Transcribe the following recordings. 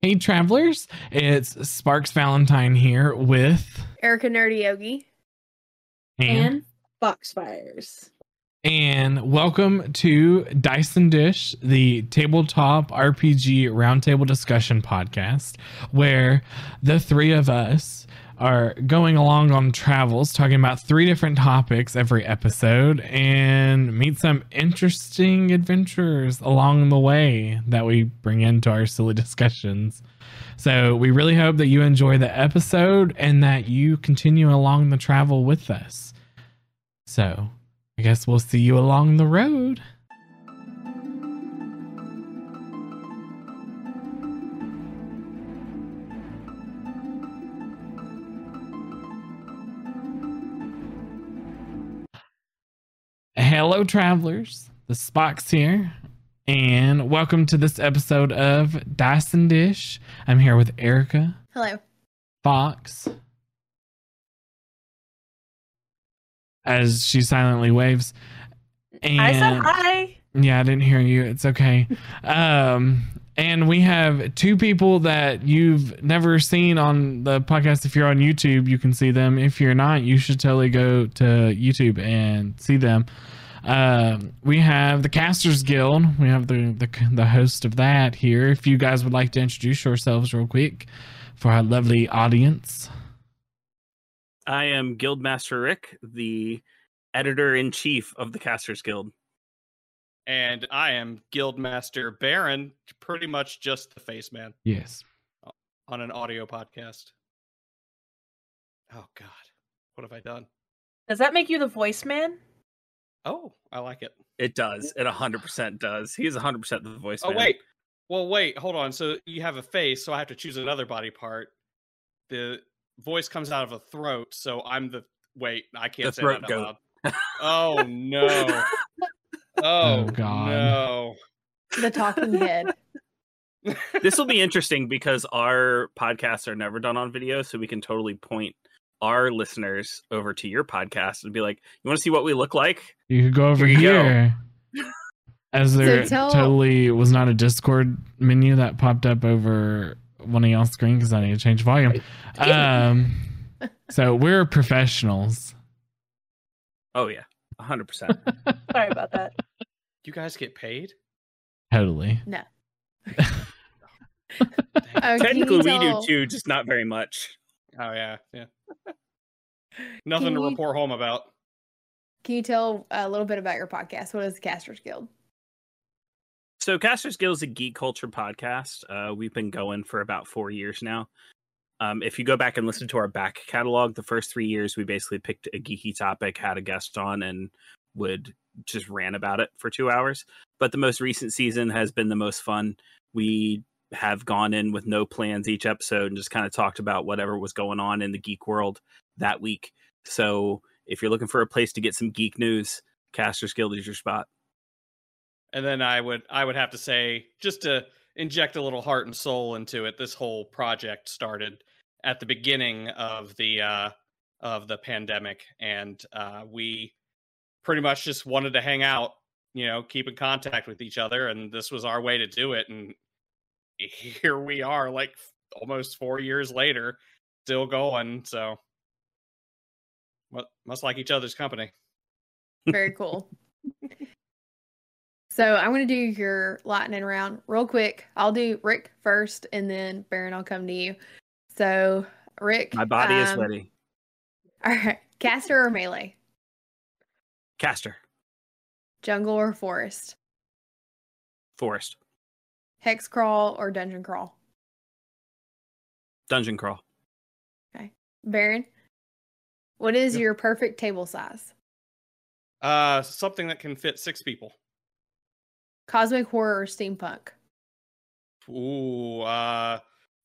Hey, travelers, it's Sparxx Valentine here with Erica Nerdy Yogi. and, and Foxfires. and welcome to Dice and Dish, the tabletop RPG roundtable discussion podcast, where the three of us are going along on travels, talking about three different topics every episode, and meet some interesting adventurers along the way that we bring into our silly discussions. So we really hope that you enjoy the episode and that you continue along the travel with us. So I guess we'll see you along the road. Hello, travelers. The Spock's here, and welcome to this episode of Dice and Dish. I'm here with Erica, Hello. Fox, as she silently waves. And I said hi. yeah, I didn't hear you. It's okay. um, and we have two people that you've never seen on the podcast. If you're on YouTube, you can see them. If you're not, you should totally go to YouTube and see them. Um, we have the Casters Guild. We have the, the the host of that here. If you guys would like to introduce yourselves real quick for our lovely audience. I am Guildmaster Rick, the editor in chief of the Casters Guild. and I am Guildmaster Baron, pretty much just the face man Yes. on an audio podcast. Oh God, what have I done? Does that make you the voice man? Oh, I like it. It does. It 100% does. He is 100% the voice Oh man. wait, well wait, hold on. So you have a face, so I have to choose another body part. The voice comes out of a throat, so I'm the wait. I can't The say throat that goat. Oh no. Oh, Oh, God. no. The talking head. this will be interesting because our podcasts are never done on video, so we can totally point our listeners over to your podcast and be like, "You want to see what we look like?" You could go over Here you go. As there tell- totally was not a Discord menu that popped up over one of y'all's screen because I need to change volume. Um, so we're professionals. Oh yeah, 100%. Sorry about that. You guys get paid? Totally. No. Dang. Oh, can you Technically, we do too, just not very much. Oh yeah, yeah. Nothing to you- report home about. Can you tell a little bit about your podcast? What is the Casters Guild? So, Casters Guild is a geek culture podcast. Uh, we've been going for about four years now. Um, if you go back and listen to our back catalog, the first three years we basically picked a geeky topic, had a guest on, and would just ran about it for two hours. But the most recent season has been the most fun. We have gone in with no plans each episode and just kind of talked about whatever was going on in the geek world that week. So, if you're looking for a place to get some geek news, Casters Guild is your spot. and then i would i would have to say just to inject a little heart and soul into it this whole project started at the beginning of the uh of the pandemic and uh we pretty much just wanted to hang out you know keep in contact with each other and this was our way to do it and here we are like almost 4 years later still going so mu- must like each other's company Very cool. so I'm going to do your lightning round real quick. I'll do Rick first, and then Baron, I'll come to you. So Rick, My body is um, ready. All right, caster or melee, Caster, jungle or forest, Forest, hex crawl or dungeon crawl. Dungeon Crawl. Okay. Baron, what is Yeah. your perfect table size? uh something that can fit 6 people Cosmic horror or steampunk? Ooh, uh,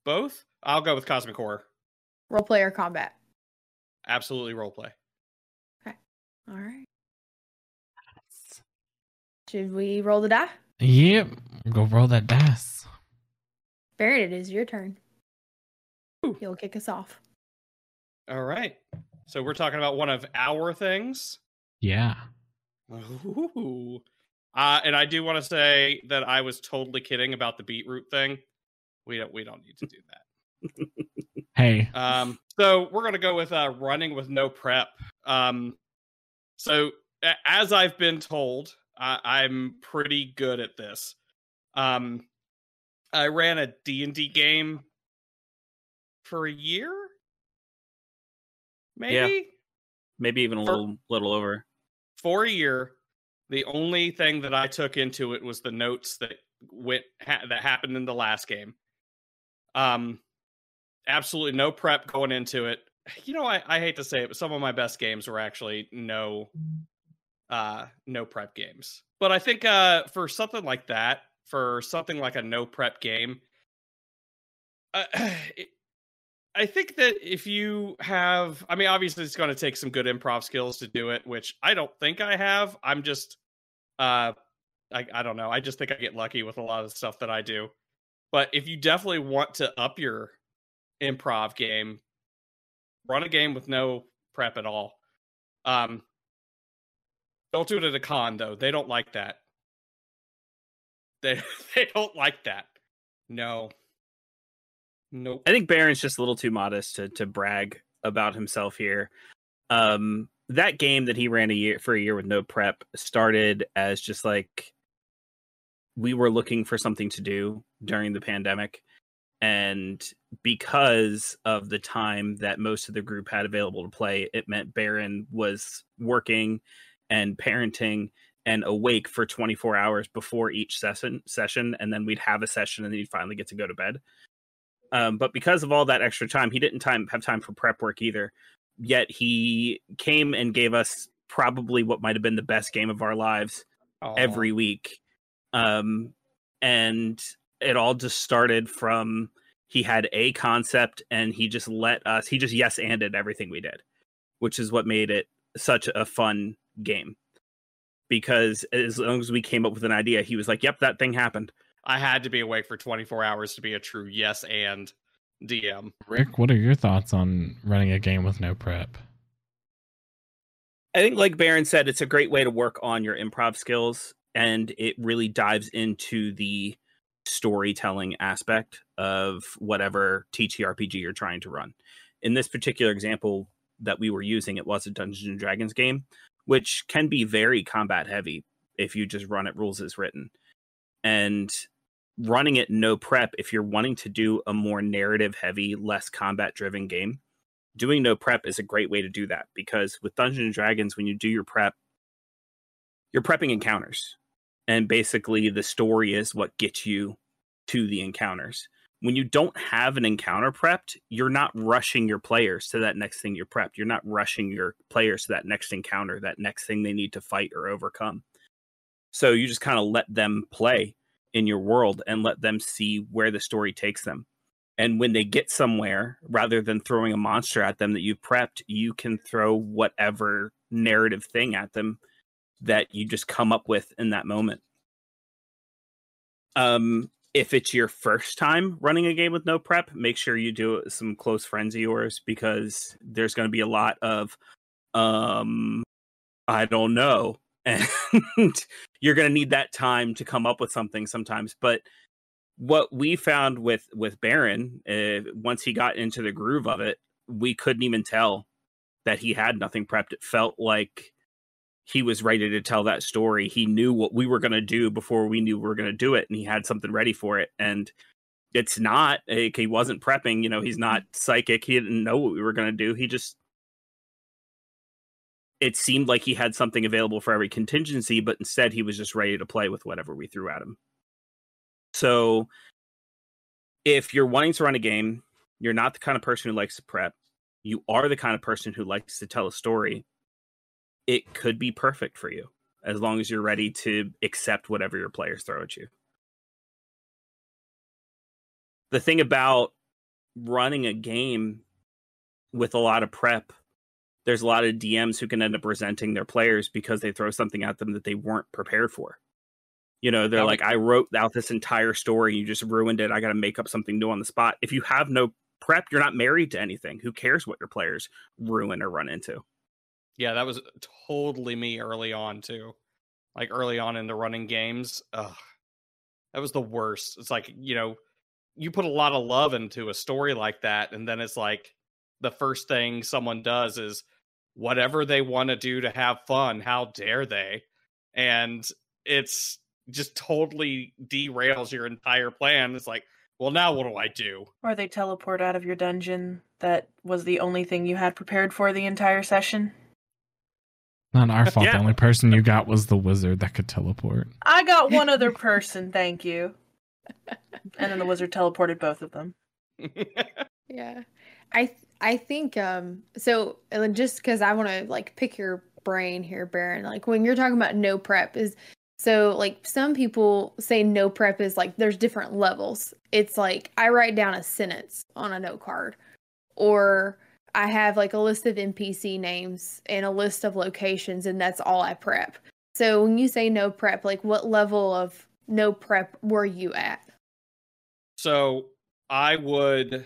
both. I'll go with cosmic horror. Roleplay or combat? Absolutely roleplay. Okay. All right. Should we roll the die? Yep. Go roll that dice. Baron, it is your turn. Ooh. You'll kick us off. All right. So we're talking about one of our things. Yeah. Ooh. Uh, and I do want to say that I was totally kidding about the beetroot thing. We don't we don't need to do that. Hey, Um, so we're gonna go with uh, running with no prep. Um, so as I've been told, I- I'm pretty good at this. Um, I ran a D and D game for a year, maybe Maybe even a For- little little over. for a year. The only thing that I took into it was the notes that went ha- that happened in the last game. Um, absolutely no prep going into it. You know, I, I hate to say it, but some of my best games were actually no, uh, no prep games. But I think uh, for something like that, for something like a no prep game, uh, it, I think that if you have, I mean, obviously it's going to take some good improv skills to do it, which I don't think I have. I'm just, uh, I, I don't know. I just think I get lucky with a lot of stuff that I do. But if you definitely want to up your improv game, run a game with no prep at all. Um, don't do it at a con though. They don't like that. They they don't like that. No. Nope. I think Baron's just a little too modest to to brag about himself here. Um, that game that he ran a year for a year with no prep started as just like we were looking for something to do during the pandemic, and because of the time that most of the group had available to play, it meant Baron was working and parenting and awake for 24 hours before each session session and then we'd have a session and then he'd finally get to go to bed um, but because of all that extra time, he didn't time have time for prep work either. Yet he came and gave us probably what might have been the best game of our lives Aw. every week. Um, and it all just started from he had a concept and he just let us he just yes anded everything we did, which is what made it such a fun game. Because as long as we came up with an idea, he was like, "Yep, that thing happened." I had to be awake for 24 hours to be a true yes and DM. Rick, what are your thoughts on running a game with no prep? I think, like Baron said, it's a great way to work on your improv skills, and it really dives into the storytelling aspect of whatever TTRPG you're trying to run. In this particular example that we were using, it was a Dungeons and Dragons game, which can be very combat heavy if you just run it rules as written. And running it no prep, if you're wanting to do a more narrative heavy, less combat driven game, doing no prep is a great way to do that because with Dungeons and Dragons, when you do your prep, you're prepping encounters. And basically, the story is what gets you to the encounters. When you don't have an encounter prepped, you're not rushing your players to that next thing you're prepped. You're not rushing your players to that next encounter, that next thing they need to fight or overcome. So you just kind of let them play in your world and let them see where the story takes them. And when they get somewhere, rather than throwing a monster at them that you've prepped, you can throw whatever narrative thing at them that you just come up with in that moment. Um, if it's your first time running a game with no prep, make sure you do it with some close friends of yours because there's going to be a lot of, um, I don't know, and you're going to need that time to come up with something sometimes. But what we found with with Baron, uh, once he got into the groove of it, we couldn't even tell that he had nothing prepped. It felt like he was ready to tell that story. He knew what we were going to do before we knew we were going to do it, and he had something ready for it. And it's not like he wasn't prepping. You know, he's not mm-hmm. psychic. He didn't know what we were going to do. He just it seemed like he had something available for every contingency, but instead he was just ready to play with whatever we threw at him. So if you're wanting to run a game, you're not the kind of person who likes to prep. You are the kind of person who likes to tell a story. It could be perfect for you as long as you're ready to accept whatever your players throw at you. The thing about running a game with a lot of prep, there's a lot of DMs who can end up resenting their players because they throw something at them that they weren't prepared for. You know, they're That like, I wrote out this entire story, you just ruined it. I got to make up something new on the spot. If you have no prep, you're not married to anything. Who cares what your players ruin or run into? Yeah, that was totally me early on too. Like early on in the running games, ugh, that was the worst. It's like you know, you put a lot of love into a story like that and then it's like the first thing someone does is whatever they want to do to have fun how dare they and it's just totally derails your entire plan it's like well now what do i do Or they teleport out of your dungeon that was the only thing you had prepared for the entire session. Not our fault. Yeah. The only person you got was the wizard that could teleport. I got one other person, thank you. And then the wizard teleported both of them. Yeah. I th- I think um so and just because I want to like pick your brain here, Baron. Like when you're talking about no prep is so like some people say no prep is like there's different levels. It's like I write down a sentence on a note card, or I have like a list of NPC names and a list of locations, and that's all I prep. So when you say no prep, like what level of no prep were you at? so i would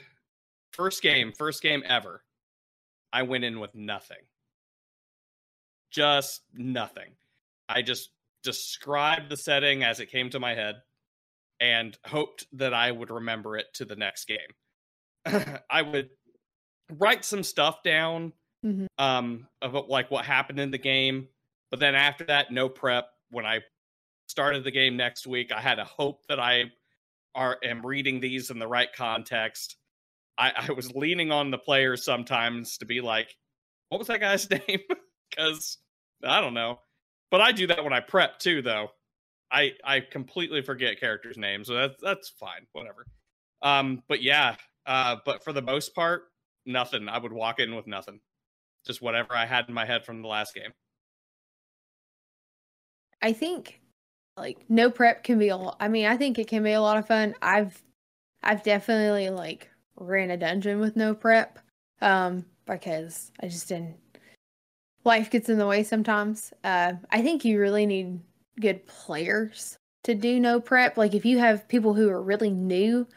first game first game ever i went in with nothing just nothing i just described the setting as it came to my head and hoped that i would remember it to the next game i would write some stuff down Mhm. um about like what happened in the game but then after that no prep. When i started the game next week i had a hope that i are am reading these in the right context. I i was leaning on the players sometimes to be like what was that guy's name? Because i don't know. But i do that when i prep too though. I i completely forget characters names so that's that's fine whatever. Um but yeah uh but for the most part nothing i would walk in with nothing just whatever i had in my head from the last game I think like no prep can be a lot. I mean, I think it can be a lot of fun. I've I've definitely like ran a dungeon with no prep um because I just didn't life gets in the way sometimes. Uh I think you really need good players to do no prep. Like if you have people who are really new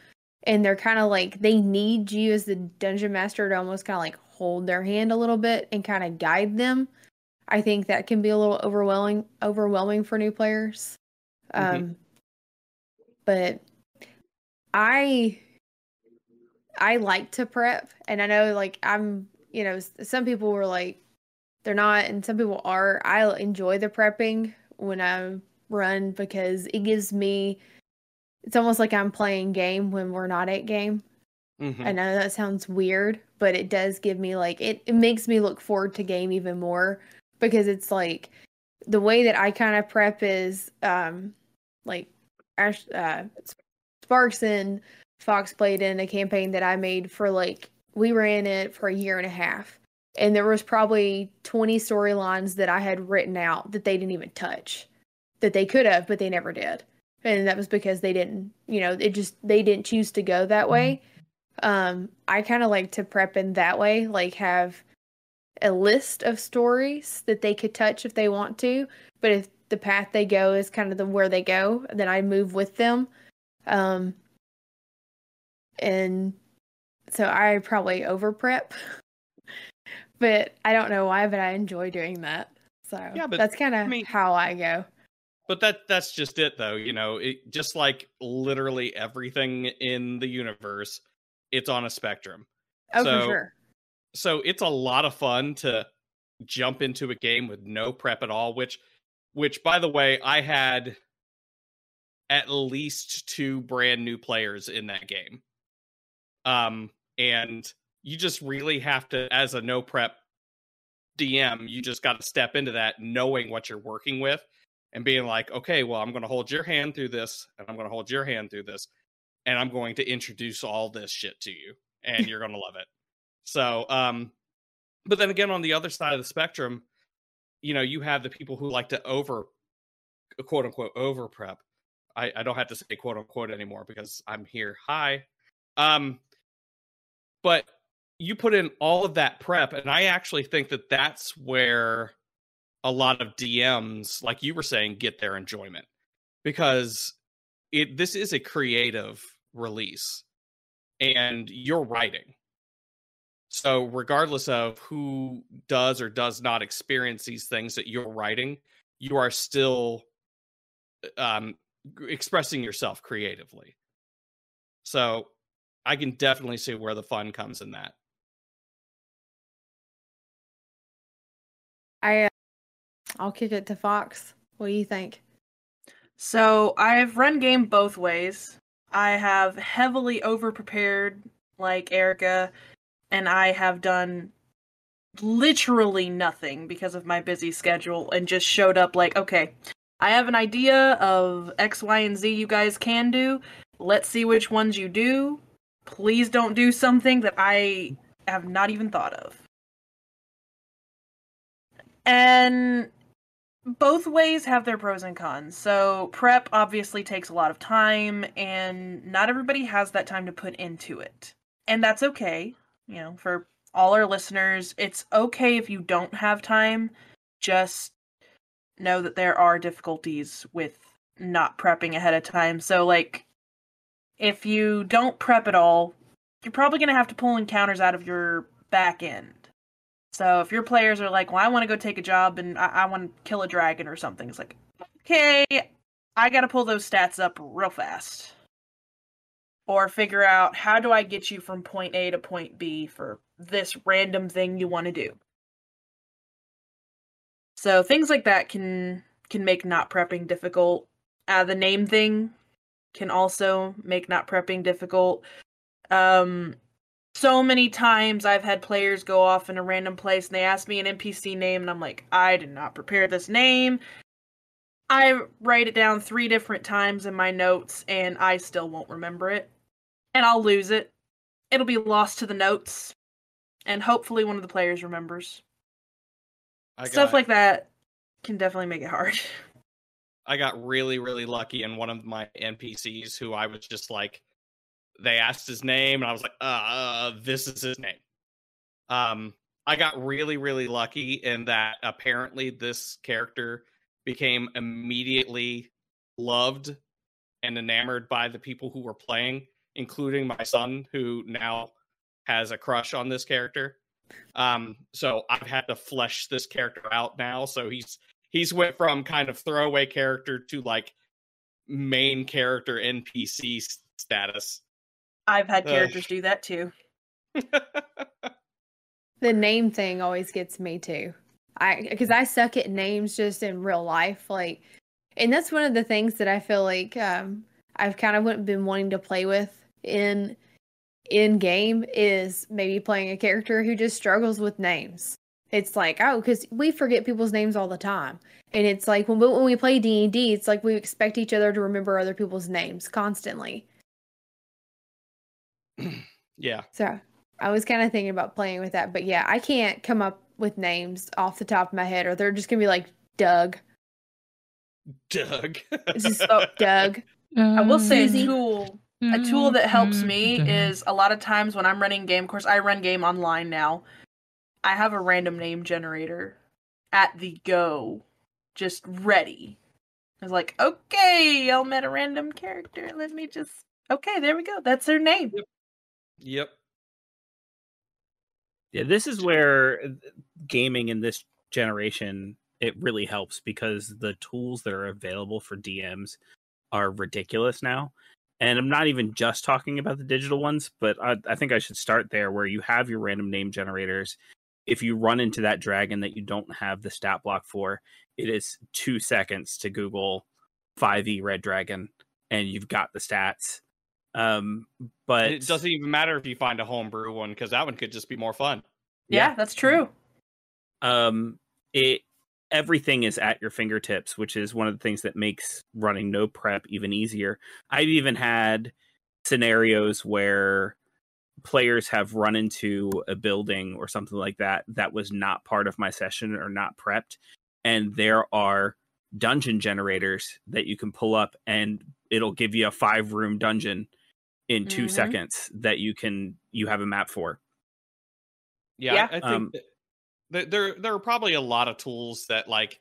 and they're kind of like they need you as the dungeon master to almost kind of like hold their hand a little bit and kind of guide them. I think that can be a little overwhelming overwhelming for new players. Mhm. Um but I I like to prep and I know like I'm, you know, some people were like they're not and some people are. I enjoy the prepping when I run because it gives me it's almost like I'm playing game when we're not at game. Mhm. I know that sounds weird, but it does give me like it, it makes me look forward to game even more because it's like the way that I kind of prep is um like Ash uh Sparxx and Fox played in a campaign that I made for like we ran it for a year and a half. And there was probably 20 storylines that I had written out that they didn't even touch. That they could have, but they never did. And that was because they didn't, you know, it just they didn't choose to go that way. Um i kind of like to prep in that way like have a list of stories that they could touch if they want to. But if the path they go is kind of the where they go then i move with them. Um and so i probably over prep but i don't know why but i enjoy doing that. So Yeah, but, that's kind I of mean- how i go but that that's just it though you know it just like literally everything in the universe it's on a spectrum. Oh So- for sure. so it's a lot of fun to jump into a game with no prep at all which which by the way i had at least two brand new players in that game. Um and you just really have to as a no prep dm you just got to step into that knowing what you're working with and being like okay well i'm going to hold your hand through this and i'm going to hold your hand through this and i'm going to introduce all this shit to you and you're going to love it so, um, but then again, on the other side of the spectrum, you know, you have the people who like to over, quote unquote, over prep. I, I don't have to say quote unquote anymore because I'm here. Hi. Um, but you put in all of that prep, and I actually think that that's where a lot of DMs, like you were saying, get their enjoyment because it this is a creative release, and you're writing. So, regardless of who does or does not experience these things that you're writing, you are still um, expressing yourself creatively. So I can definitely see where the fun comes in that. I, uh, I'll kick it to Fox. What do you think? So I've run game both ways. I have heavily over prepared like Erica, and I have done literally nothing because of my busy schedule and just showed up like, okay, I have an idea of X, Y, and Z you guys can do. Let's see which ones you do. Please don't do something that I have not even thought of. And both ways have their pros and cons. So, prep obviously takes a lot of time, and not everybody has that time to put into it. And that's okay. You know, for all our listeners, it's okay if you don't have time. Just know that there are difficulties with not prepping ahead of time. So, like, if you don't prep at all, you're probably going to have to pull encounters out of your back end. So if your players are like, well, I want to go take a job and I, I want to kill a dragon or something, it's like, okay, I got to pull those stats up real fast. Or figure out how do I get you from point A to point B for this random thing you want to do. So things like that can can make not prepping difficult. Uh, the name thing can also make not prepping difficult. Um, so many times I've had players go off in a random place and they ask me an NPC name and I'm like, I did not prepare this name. I write it down three different times in my notes and I still won't remember it. And I'll lose it. It'll be lost to the notes. And hopefully one of the players remembers. Stuff got- like that can definitely make it hard. I got really, really lucky in one of my NPCs who I was just like, they asked his name, and I was like, uh, uh, this is his name. Um, I got really, really lucky in that apparently this character became immediately loved and enamored by the people who were playing, including my son, who now has a crush on this character. Um, so I've had to flesh this character out now. So he's he's went from kind of throwaway character to like main character NPC status. I've had Ugh. characters do that too. The name thing always gets me too. I because I suck at names just in real life, like, and that's one of the things that I feel like um, I've kind of been wanting to play with in in game is maybe playing a character who just struggles with names. It's like oh, because we forget people's names all the time, and it's like when we, when we play D and D, it's like we expect each other to remember other people's names constantly. yeah. So I was kind of thinking about playing with that, but yeah, I can't come up with names off the top of my head, or they're just gonna be like Doug. Doug. It's just Oh, Doug. I will say a Susie. tool a tool that helps me mm, is a lot of times when I'm running game course, I run game online now. I have a random name generator at the go, just ready. I was like, okay, I'll met a random character. Let me just okay, there we go. That's their name. yep. Yeah, this is where uh, gaming in this generation it really helps because the tools that are available for DMs are ridiculous now. And I'm not even just talking about the digital ones, but I, I think I should start there where you have your random name generators. If you run into that dragon that you don't have the stat block for, it is two seconds to Google 5e red dragon and you've got the stats. Um, but it doesn't even matter if you find a homebrew one because that one could just be more fun. Yeah, that's true. um it everything is at your fingertips which is one of the things that makes running no prep even easier i've even had scenarios where players have run into a building or something like that that was not part of my session or not prepped and there are dungeon generators that you can pull up and it'll give you a five room dungeon in 2 Mhm. seconds that you can you have a map for Yeah, Yeah. I think Um, that- that there there are probably a lot of tools that like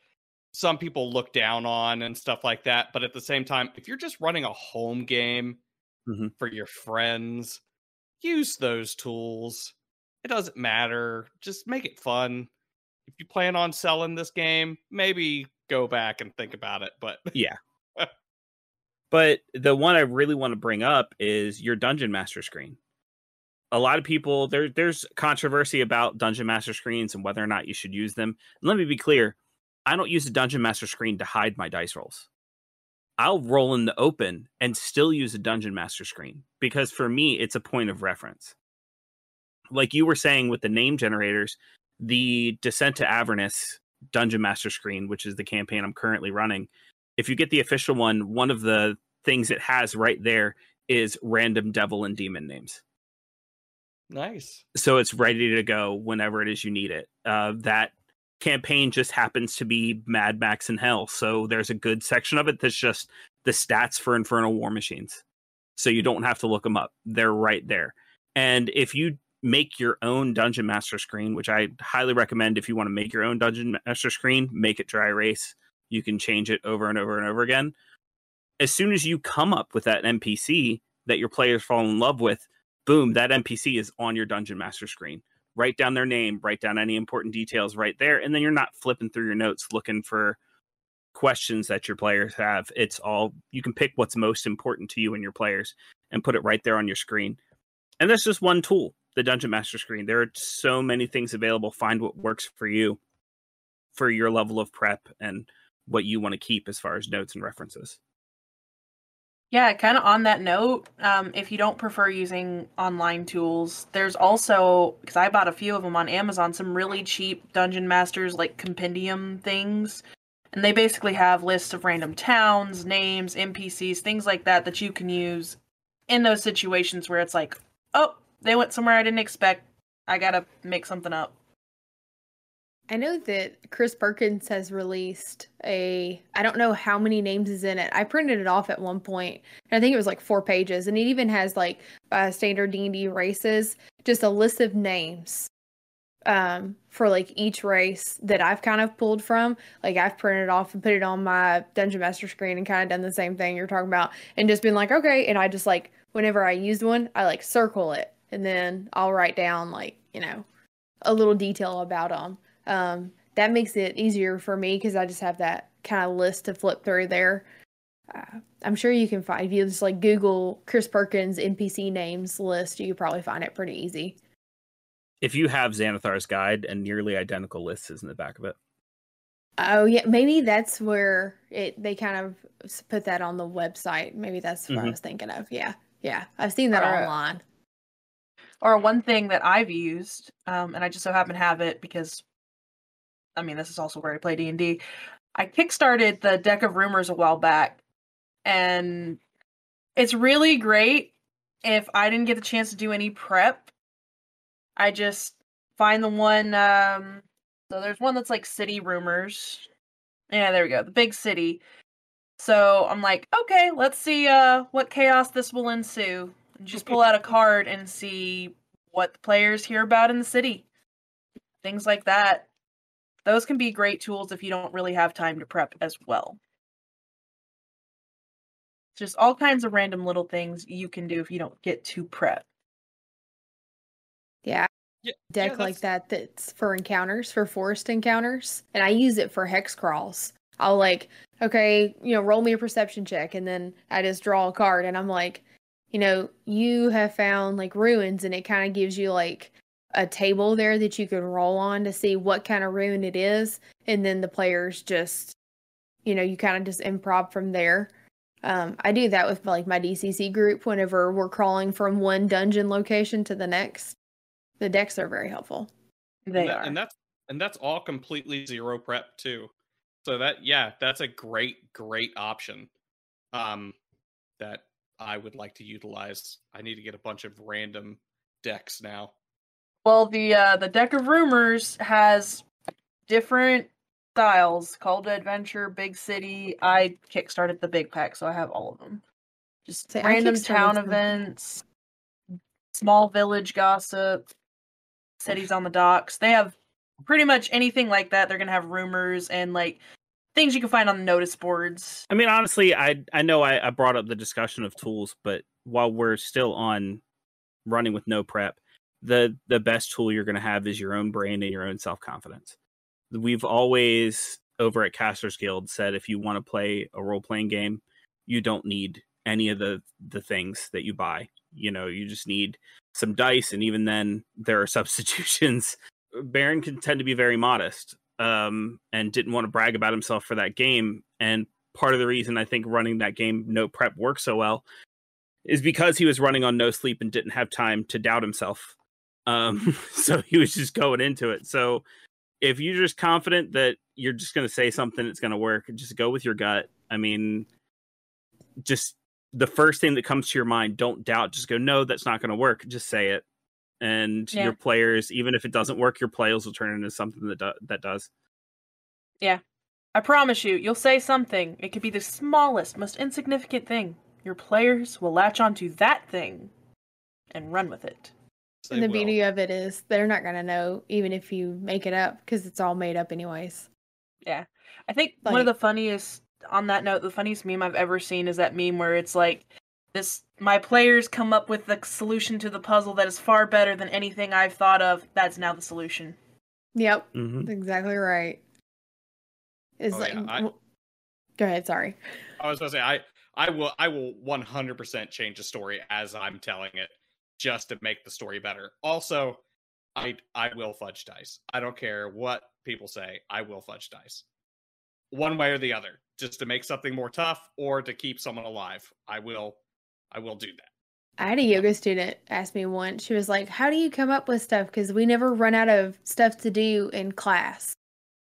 some people look down on and stuff like that. But at the same time, if you're just running a home game Mhm. for your friends, use those tools. It doesn't matter. Just make it fun. If you plan on selling this game, maybe go back and think about it. But Yeah. But the one I really want to bring up is your dungeon master screen. A lot of people there there's controversy about dungeon master screens and whether or not you should use them. And let me be clear, I don't use a dungeon master screen to hide my dice rolls. I'll roll in the open and still use a dungeon master screen because for me it's a point of reference. Like you were saying with the name generators, the Descent to Avernus dungeon master screen, which is the campaign I'm currently running, if you get the official one, one of the things it has right there is random devil and demon names. Nice. So it's ready to go whenever it is you need it. Uh, that campaign just happens to be Mad Max in Hell. So there's a good section of it that's just the stats for Infernal War Machines. So you don't have to look them up. They're right there. And if you make your own dungeon master screen, which I highly recommend if you want to make your own dungeon master screen, make it dry erase. You can change it over and over and over again. As soon as you come up with that NPC that your players fall in love with, boom, that NPC is on your dungeon master screen. Write down their name, write down any important details right there, and then you're not flipping through your notes looking for questions that your players have. It's all you can pick what's most important to you and your players and put it right there on your screen. And that's just one tool the Dungeon Master screen. There are so many things available. Find what works for you, for your level of prep, and what you want to keep as far as notes and references. Yeah, kind of on that note, um, if you don't prefer using online tools, there's also because I bought a few of them on Amazon, some really cheap Dungeon Masters like compendium things, and they basically have lists of random towns, names, NPCs, things like that that you can use in those situations where it's like, oh, they went somewhere I didn't expect. I gotta make something up. I know that Chris Perkins has released a I don't know how many names is in it. I printed it off at one point, and I think it was like four pages, and it even has like uh, standard D and D races, just a list of names um for like each race that I've kind of pulled from. Like I've printed off and put it on my Dungeon Master screen and kind of done the same thing you're talking about, and just been like, okay, and I just like whenever I used one, I like circle it, and then I'll write down like you know a little detail about them um, that makes it easier for me because I just have that kind of list to flip through there. Uh, I'm sure you can find if you just like Google Chris Perkins NPC names list, you could probably find it pretty easy. If you have Xanathar's guide and nearly identical lists is in the back of it. Oh yeah, maybe that's where it they kind of put that on the website. Maybe that's what mm-hmm. I was thinking of. Yeah, yeah, I've seen that or, online. Or one thing that I've used, um, and I just so happen to have it because I mean, this is also where I play D and D. I kickstarted the deck of rumors a while back, and it's really great. If I didn't get the chance to do any prep, I just find the one. Um, so there's one that's like city rumors. Yeah, there we go. The big city. So I'm like, okay, let's see uh, what chaos this will ensue. Just pull out a card and see what the players hear about in the city. Things like that those can be great tools if you don't really have time to prep as well. Just all kinds of random little things you can do if you don't get to prep. Yeah. yeah deck yeah, like that that's for encounters, for forest encounters. And I use it for hex crawls. I'll like, okay, you know, roll me a perception check and then I just draw a card and I'm like, you know, you have found like ruins and it kind of gives you like a table there that you can roll on to see what kind of rune it is and then the players just you know you kind of just improv from there. Um, i do that with like my dcc group whenever we're crawling from one dungeon location to the next. The decks are very helpful. They and that, are. and that's and that's all completely zero prep too. So that yeah that's a great great option um that i would like to utilize. I need to get a bunch of random decks now well, the uh, the deck of rumors has different styles: Call to Adventure, Big City. I kickstarted the big pack, so I have all of them. Just Say, random town events, small village gossip, cities on the docks. They have pretty much anything like that. They're gonna have rumors and like things you can find on the notice boards. I mean, honestly, I I know I, I brought up the discussion of tools, but while we're still on running with no prep, the the best tool you're going to have is your own brain and your own self confidence. We've always over at Casters Guild said if you want to play a role playing game, you don't need any of the the things that you buy. You know, you just need some dice, and even then, there are substitutions. Baron can tend to be very modest, um, and didn't want to brag about himself for that game. And part of the reason I think running that game no prep worked so well is because he was running on no sleep and didn't have time to doubt himself. Um, so he was just going into it. So if you're just confident that you're just going to say something that's going to work, just go with your gut. I mean, just the first thing that comes to your mind, don't doubt. Just go, no, that's not going to work. Just say it, and Yeah. your players, even if it doesn't work, your players will turn into something that do- that does. Yeah, I promise you, you'll say something. It could be the smallest, most insignificant thing. Your players will latch onto that thing and run with it. They and the will. beauty of it is they're not gonna know even if you make it up because it's all made up anyways. Yeah. I think one of the funniest on that note, the funniest meme I've ever seen is that meme where it's like this my players come up with the solution to the puzzle that is far better than anything I've thought of. That's now the solution. Yep, hmm exactly right. It's Oh, like, yeah, I- w- go ahead. Sorry. I was going to say I I will I will 100% change the story as I'm telling it just to make the story better. Also, I I will fudge dice. I don't care what people say. I will fudge dice. One way or the other, just to make something more tough or to keep someone alive. I will I will do that. I had a yoga student ask me once. She was like, "How do you come up with stuff? Because we never run out of stuff to do in class."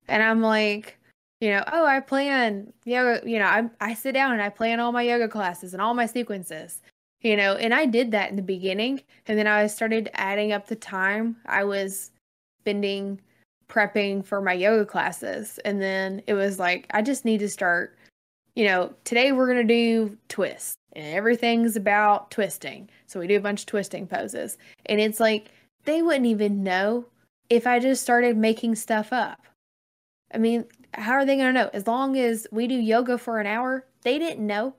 And I'm like, you know, oh, I plan yoga. You know, I I sit down and I plan all my yoga classes and all my sequences. You know, and I did that in the beginning, and then I started adding up the time I was spending prepping for my yoga classes, and then it was like I just need to start you know, today we're going to do twists and everything's about twisting. So we do a bunch of twisting poses. And it's like they wouldn't even know if I just started making stuff up. I mean, how are they going to know? As long as we do yoga for an hour, they didn't know.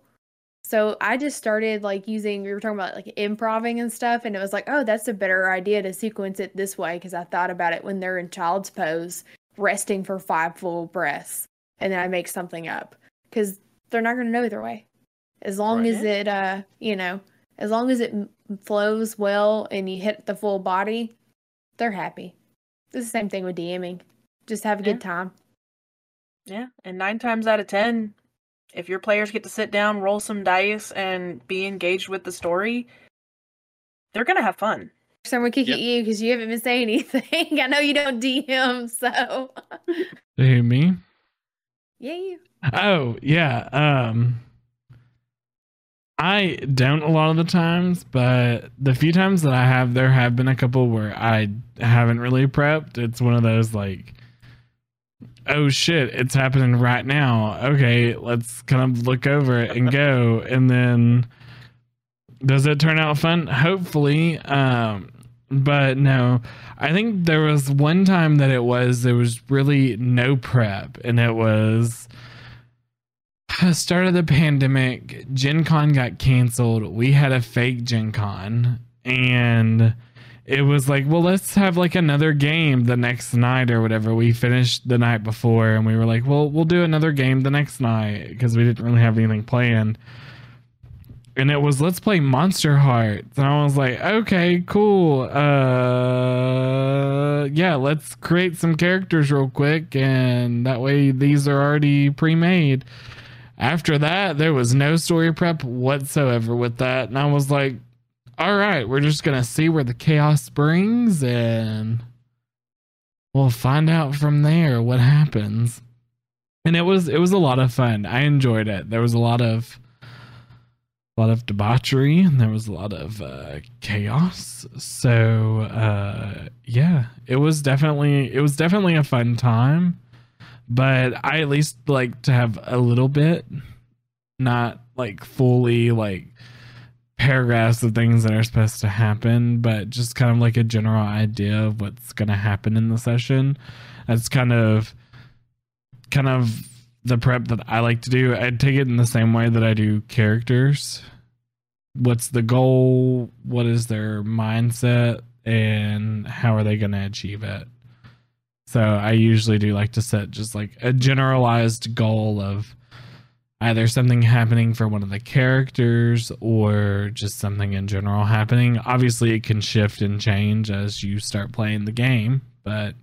So I just started like using, we were talking about like improving and stuff. And it was like, oh, that's a better idea to sequence it this way because I thought about it when they're in child's pose, resting for five full breaths. And then I make something up because they're not going to know either way. As long Right. as it, uh, you know, as long as it flows well and you hit the full body, they're happy. It's the same thing with DMing. Just have a Yeah. good time. Yeah, and nine times out of ten, if your players get to sit down, roll some dice, and be engaged with the story, they're gonna have fun. Someone we kick Yep. at you because you haven't been saying anything. I know you don't DM, so Who me? yeah, you. Oh yeah. Um, I don't a lot of the times, but the few times that I have, there have been a couple where I haven't really prepped. It's one of those like, oh shit, it's happening right now. Okay, let's kind of look over it and go, and then does it turn out fun? Hopefully. Um, but no, I think there was one time that it was there was really no prep, and it was start of the pandemic. Gen Con got canceled. We had a fake Gen Con, and it was like, well, let's have like another game the next night or whatever. We finished the night before, and we were like, well, we'll do another game the next night because we didn't really have anything planned and it was let's play Monster Hearts, and I was like, okay, cool. Uh, yeah, let's create some characters real quick, and that way these are already pre-made. After that, there was no story prep whatsoever with that, and I was like, all right, we're just gonna see where the chaos brings, and we'll find out from there what happens. And it was it was a lot of fun. I enjoyed it. There was a lot of a lot of debauchery and there was a lot of uh, chaos so uh, yeah it was definitely it was definitely a fun time but i at least like to have a little bit not like fully like paragraphs of things that are supposed to happen but just kind of like a general idea of what's going to happen in the session that's kind of kind of the prep that I like to do. I take it in the same way that I do characters. What's the goal? What is their mindset? And how are they going to achieve it? So I usually do like to set just like a generalized goal of either something happening for one of the characters or just something in general happening. Obviously, it can shift and change as you start playing the game, but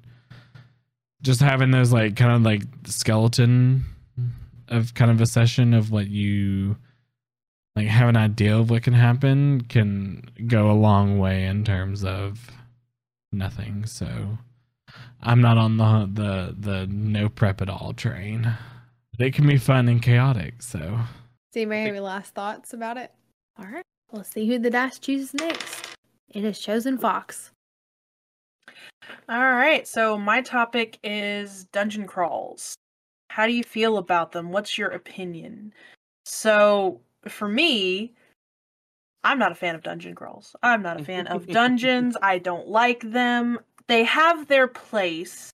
just having those like kind of like skeleton of kind of a session of what you like have an idea of what can happen can go a long way in terms of nothing. So I'm not on the the the no prep at all train. They can be fun and chaotic. So Does anybody have any last thoughts about it? All right. we'll see who the dice chooses next. It has chosen Fox. All right, so my topic is dungeon crawls. How do you feel about them? What's your opinion? So, for me, I'm not a fan of dungeon crawls. I'm not a fan of dungeons. I don't like them. They have their place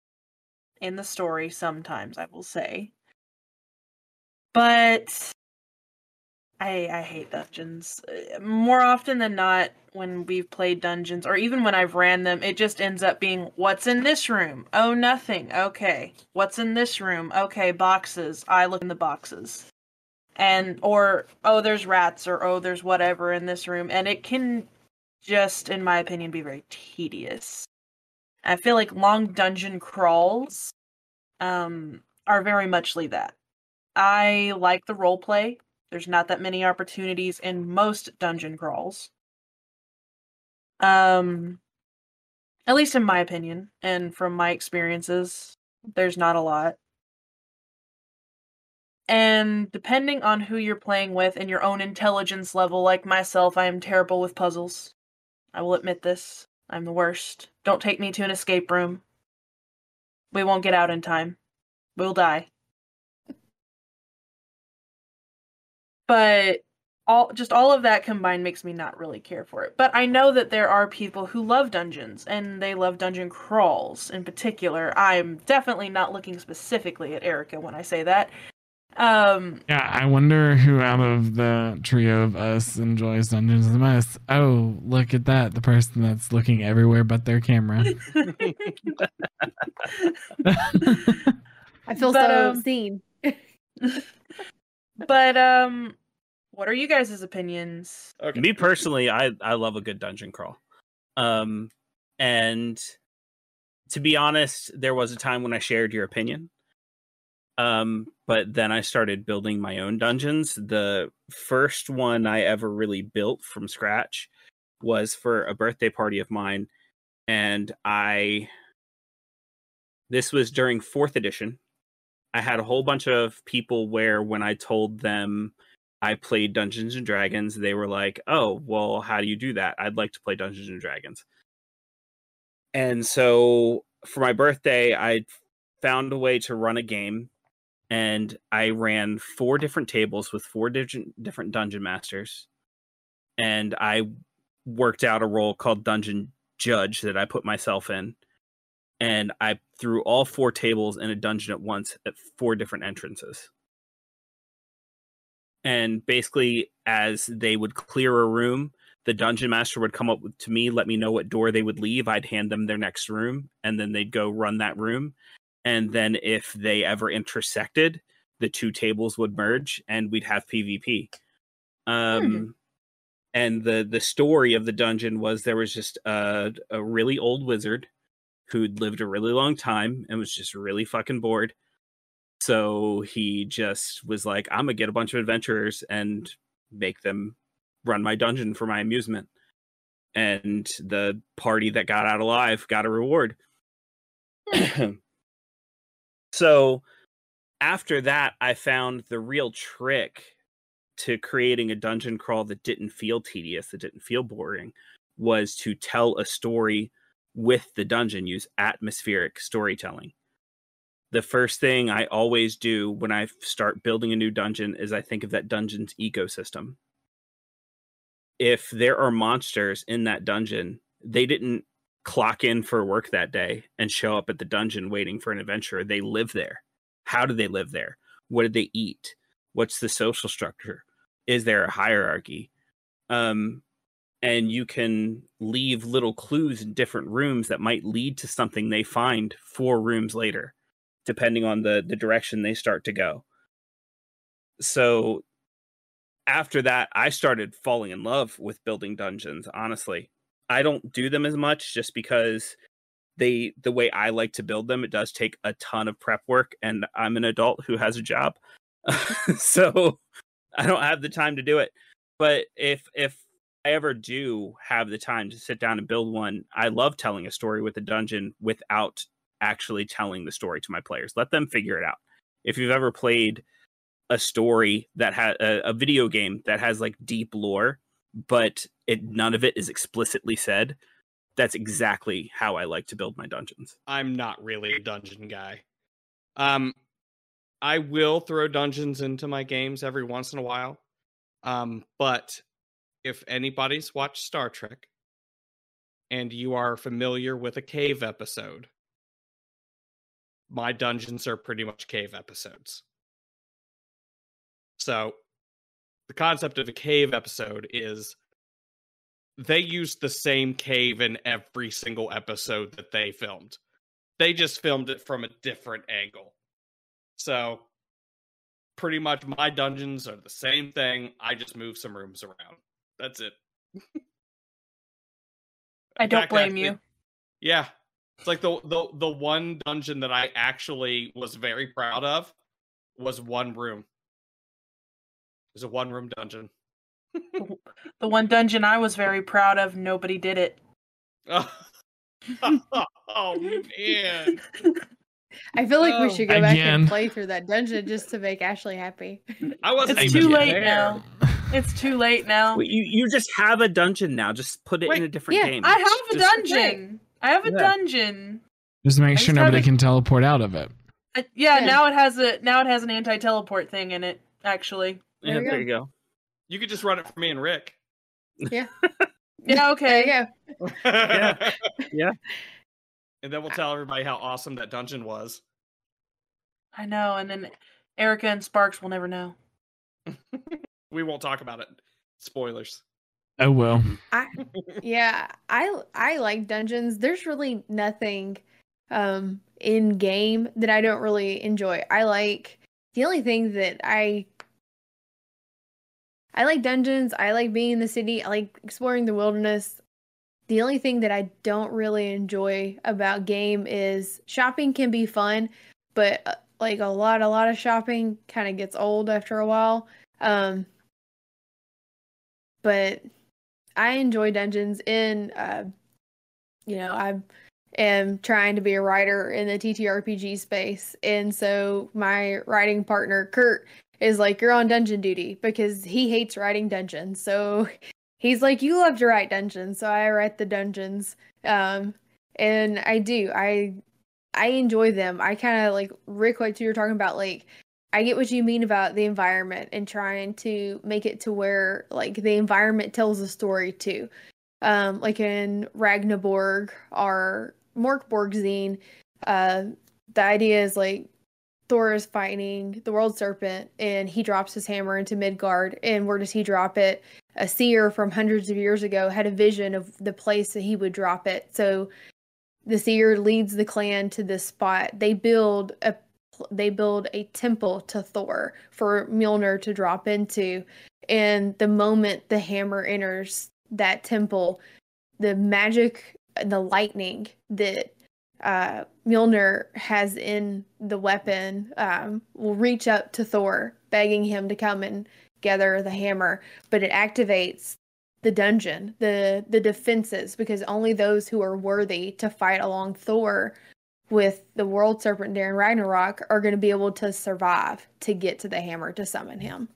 in the story sometimes, I will say. But I I hate dungeons. Uh, More often than not, when we've played dungeons, or even when I've ran them, it just ends up being what's in this room? Oh, nothing. Okay. What's in this room? Okay, boxes. I look in the boxes. And, or, oh, there's rats, or oh, there's whatever in this room. And it can just, in my opinion, be very tedious. I feel like long dungeon crawls um, are very muchly that. I like the role play. There's not that many opportunities in most dungeon crawls. Um at least in my opinion and from my experiences, there's not a lot. And depending on who you're playing with and your own intelligence level, like myself, I am terrible with puzzles. I will admit this. I'm the worst. Don't take me to an escape room. We won't get out in time. We'll die. But all just all of that combined makes me not really care for it. But I know that there are people who love dungeons and they love dungeon crawls in particular. I'm definitely not looking specifically at Erica when I say that. Um yeah, I wonder who out of the trio of us enjoys Dungeons the most. Oh, look at that. The person that's looking everywhere but their camera. I feel But, so um, seen. but um what are you guys' opinions? Okay. Me personally, I I love a good dungeon crawl. Um and to be honest, there was a time when I shared your opinion. Um but then I started building my own dungeons. The first one I ever really built from scratch was for a birthday party of mine and I this was during 4th edition. I had a whole bunch of people where when I told them I played Dungeons and Dragons, they were like, "Oh, well, how do you do that? I'd like to play Dungeons and Dragons." And so for my birthday, I found a way to run a game and I ran four different tables with four different dungeon masters. And I worked out a role called Dungeon Judge that I put myself in. And I threw all four tables in a dungeon at once at four different entrances. And basically as they would clear a room the dungeon master would come up to me let me know what door they would leave. I'd hand them their next room and then they'd go run that room. And then if they ever intersected the two tables would merge and we'd have pvp um and the the story of the dungeon was there was just a, a really old wizard who'd lived a really long time and was just really fucking bored so he just was like, I'm gonna get a bunch of adventurers and make them run my dungeon for my amusement. And the party that got out alive got a reward. so after that, I found the real trick to creating a dungeon crawl that didn't feel tedious, that didn't feel boring, was to tell a story with the dungeon, use atmospheric storytelling the first thing I always do when I start building a new dungeon is I think of that dungeon's ecosystem. If there are monsters in that dungeon, they didn't clock in for work that day and show up at the dungeon waiting for an adventurer. They live there. How do they live there? What do they eat? What's the social structure? Is there a hierarchy? Um, and you can leave little clues in different rooms that might lead to something they find four rooms later depending on the the direction they start to go so after that, I started falling in love with building dungeons. Honestly, I don't do them as much just because they the way I like to build them, it does take a ton of prep work, and I'm an adult who has a job, so I don't have the time to do it. But if if I ever do have the time to sit down and build one, I love telling a story with a dungeon without actually telling the story to my players. Let them figure it out. If you've ever played a story that has a, a, video game that has like deep lore, but it none of it is explicitly said, that's exactly how I like to build my dungeons. I'm not really a dungeon guy. Um, I will throw dungeons into my games every once in a while. Um, but if anybody's watched Star Trek and you are familiar with a cave episode, my dungeons are pretty much cave episodes. So the concept of a cave episode is they used the same cave in every single episode that they filmed. They just filmed it from a different angle. So pretty much my dungeons are the same thing. I just move some rooms around. That's it. I don't blame you. Yeah. It's like the, the the one dungeon that I actually was very proud of was one room. It was a one room dungeon. the one dungeon I was very proud of, nobody did it. oh, man. I feel like we Oh. should go back Again. and play through that dungeon just to make Ashley happy. I wasn't It's too late there. now. It's too late now. Wait, you you just have a dungeon now. Just put it Wait, in a different yeah, game. I have a Just- dungeon. I have a Yeah. dungeon. Just make sure just nobody haven't- can teleport out of it. Uh, yeah, Yeah. now it has a now it has an anti teleport thing in it. Actually, Yeah, There we there you go. You could just run it for me and Rick. yeah. There Okay. you go. yeah. Yeah. And then we'll tell everybody how awesome that dungeon was. I know, and then Erica and Sparxx will never know. We won't talk about it. Spoilers. Oh well. I yeah, I I like dungeons. There's really nothing um in game that I don't really enjoy. I like the only thing that I I like dungeons, I like being in the city, I like exploring the wilderness. The only thing that I don't really enjoy about game is shopping can be fun, but uh, like a lot a lot of shopping kind of gets old after a while. Um but I enjoy dungeons in uh you know, I am trying to be a writer in the TTRPG space and so my writing partner Kurt is like you're on dungeon duty because he hates writing dungeons. So he's like you love to write dungeons, so I write the dungeons. Um and I do. I I enjoy them. I kind of like Rick what you were talking about like I get what you mean about the environment and trying to make it to where like the environment tells a story too. Um, like in Ragnaborg or Morkborg zine, uh, the idea is like Thor is fighting the world serpent and he drops his hammer into Midgard. And where does he drop it? A seer from hundreds of years ago had a vision of the place that he would drop it. So the seer leads the clan to this spot. They build a they build a temple to Thor for Mjolnir to drop into. And the moment the hammer enters that temple, the magic, the lightning that uh, Mjolnir has in the weapon um, will reach up to Thor, begging him to come and gather the hammer. But it activates the dungeon, the the defenses, because only those who are worthy to fight along Thor with the world serpent Darren Ragnarok are going to be able to survive to get to the hammer to summon him.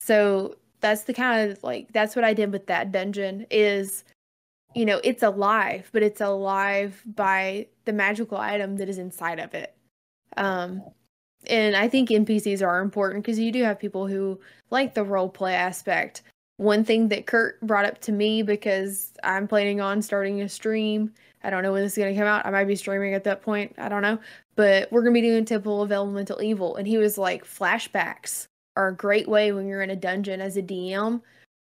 So that's the kind of like that's what I did with that dungeon is you know, it's alive, but it's alive by the magical item that is inside of it. Um and I think NPCs are important because you do have people who like the role play aspect. One thing that Kurt brought up to me because I'm planning on starting a stream. I don't know when this is going to come out. I might be streaming at that point. I don't know. But we're going to be doing Temple of Elemental Evil. And he was like, flashbacks are a great way when you're in a dungeon as a DM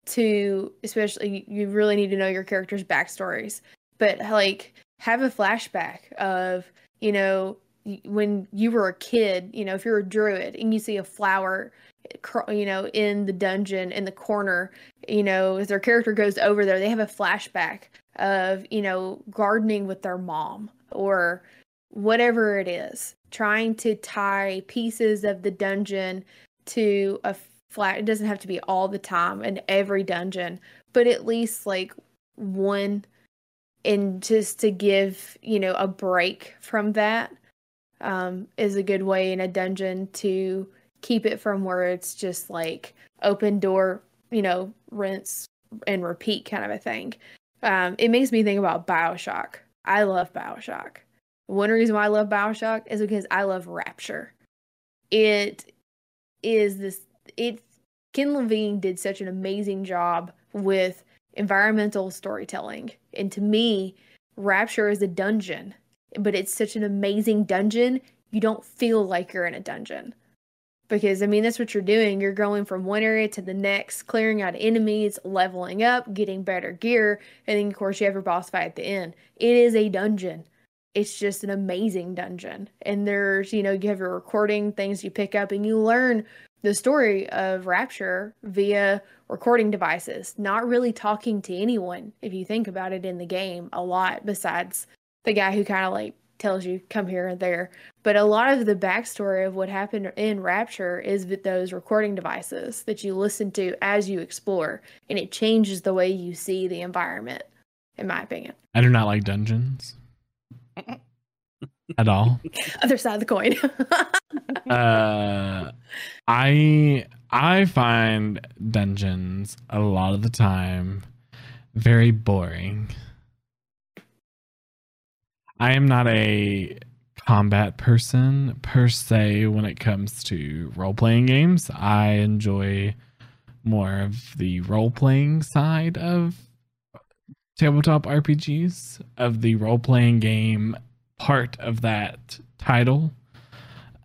to, especially, you really need to know your character's backstories. But like, have a flashback of, you know, when you were a kid, you know, if you're a druid and you see a flower eh, you know, in the dungeon in the corner, you know, as their character goes over there, they have a flashback of, you know, gardening with their mom or whatever it is, trying to tie pieces of the dungeon to a flat. It doesn't have to be all the time in every dungeon, but at least like one and just to give, you know, a break from that um, is a good way in a dungeon to keep it from where it's just like open door, you know, rinse and repeat kind of a thing. Um, it makes me think about Bioshock. I love Bioshock. One reason why I love Bioshock is because I love Rapture. It is this. It Ken Levine did such an amazing job with environmental storytelling, and to me, Rapture is a dungeon, but it's such an amazing dungeon. You don't feel like you're in a dungeon because I mean that's what you're doing. You're going from one area to the next, clearing out enemies, leveling up, getting better gear, and then of course you have your boss fight at the end. It is a dungeon. It's just an amazing dungeon. And there's, you know, you have your recording things you pick up and you learn the story of Rapture via recording devices, not really talking to anyone if you think about it in the game a lot besides the guy who kind of like tells you come here and there. But a lot of the backstory of what happened in Rapture is with those recording devices that you listen to as you explore, and it changes the way you see the environment, in my opinion. I do not like dungeons at all. Other side of the coin. uh, I I find dungeons a lot of the time very boring. I am not a combat person per se when it comes to role playing games. I enjoy more of the role playing side of tabletop RPGs, of the role playing game part of that title.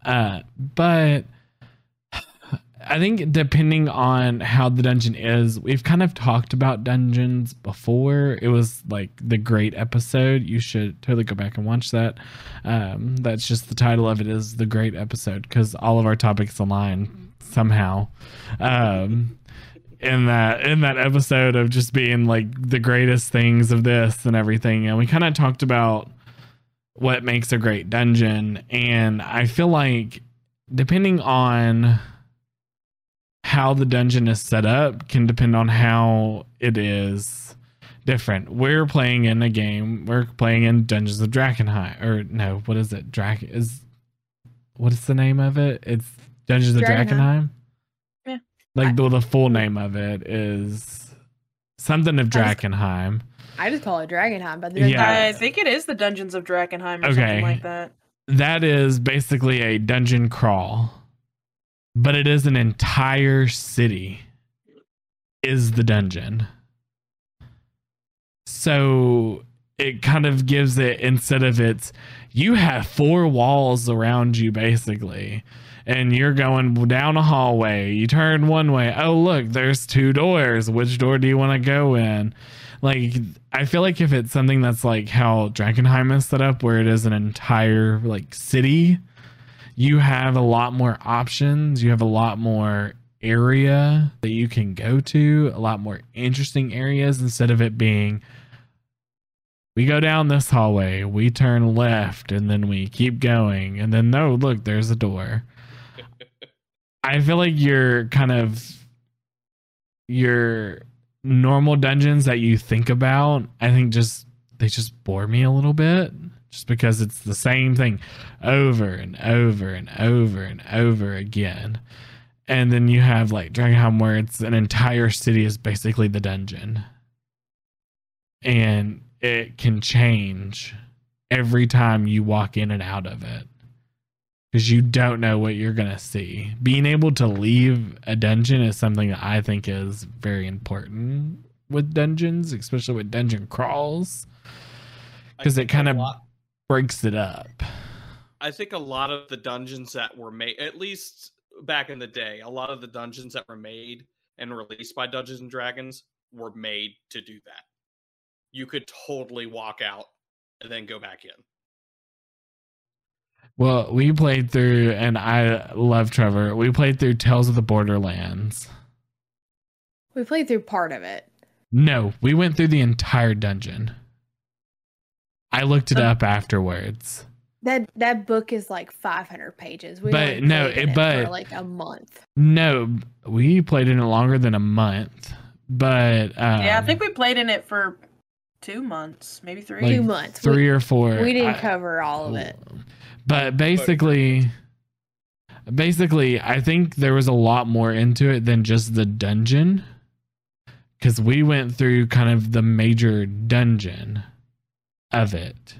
Uh, but I think depending on how the dungeon is, we've kind of talked about dungeons before. It was like the great episode. You should totally go back and watch that. Um, that's just the title of it is the great episode because all of our topics align somehow. Um, in that in that episode of just being like the greatest things of this and everything, and we kind of talked about what makes a great dungeon, and I feel like depending on how the dungeon is set up can depend on how it is different. We're playing in a game. We're playing in Dungeons of Drakkenheim, or no, what is it? Drac is what is the name of it? It's Dungeons of Drakkenheim. Drakkenheim. Yeah. Like the, the full name of it is something of I Drakkenheim. I just call it Dragonheim, but Yeah. I think it is the Dungeons of Drakkenheim or Okay. something like that. That is basically a dungeon crawl, but it is an entire city. Is the dungeon. So it kind of gives it instead of it's you have four walls around you basically and you're going down a hallway you turn one way oh look there's two doors which door do you want to go in like i feel like if it's something that's like how drakkenheim is set up where it is an entire like city you have a lot more options you have a lot more area that you can go to a lot more interesting areas instead of it being we go down this hallway, we turn left, and then we keep going, and then no, look, there's a door. I feel like you're kind of your normal dungeons that you think about, I think just they just bore me a little bit just because it's the same thing over and over and over and over again. And then you have like Dragonheim where it's an entire city is basically the dungeon. And it can change every time you walk in and out of it because you don't know what you're going to see. Being able to leave a dungeon is something that I think is very important with dungeons, especially with dungeon crawls, because it kinda- lot- breaks it up. I think a lot of the dungeons that were made, at least back in the day, a lot of the dungeons that were made and released by Dungeons and Dragons were made to do that. You could totally walk out and then go back in. Well, we played through, and I love Trevor. We played through Tales of the Borderlands. We played through part of it. No, we went through the entire dungeon. I looked it Um, up afterwards. That that book is like 500 pages. We But no, it- it but- for like a month. No, we played in it longer than a month. But um, yeah, I think we played in it for two months, maybe three. Like Two months. three or four. we, we didn't I- cover all of it. But basically, basically, I think there was a lot more into it than just the dungeon. Because we went through kind of the major dungeon of it.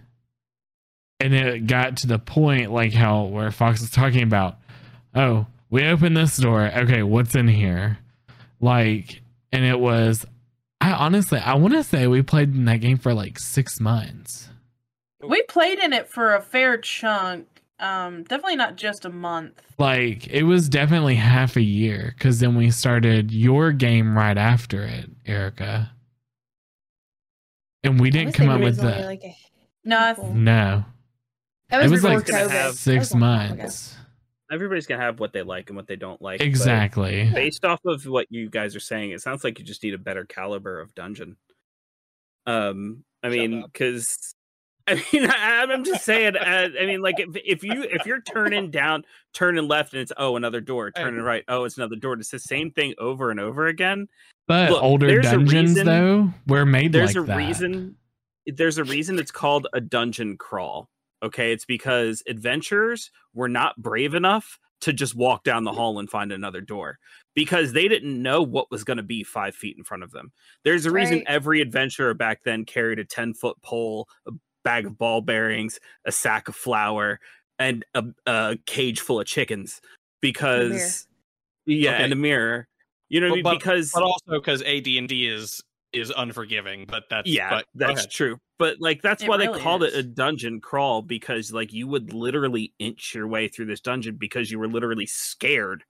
And it got to the point like how where Fox was talking about, oh, we open this door. Okay, what's in here? Like, and it was I honestly I want to say we played in that game for like six months. We played in it for a fair chunk. Um, definitely not just a month. like it was definitely half a year because then we started your game right after it erica and we didn't come up with was only the like a No, I- handful. no That it was, was like COVID. have was six a long time ago. months Everybody's gonna have what they like and what they don't like. exactly Based off of what you guys are saying, it sounds like you just need a better caliber of dungeon. Um, I Shut mean, because I mean, I, I'm just saying. Uh, I mean, like if if you if you're turning down, turning left, and it's oh another door, turning right, oh it's another door. It's the same thing over and over again. But Look, older dungeons reason- though were made there's like a that. reason there's a reason it's called a dungeon crawl okay? It's because adventurers were not brave enough to just walk down the hall and find another door because they didn't know what was going to be five feet in front of them. There's a reason Right. every adventurer back then carried a 10 foot pole a bag of ball bearings a sack of flour and a, a cage full of chickens because yeah Okay. and a mirror you know what I mean? But- but- because but also because AD&D is is unforgiving. But that's yeah but, that's true but like that's It why really they called it a dungeon crawl because like you would literally inch your way through this dungeon because you were literally scared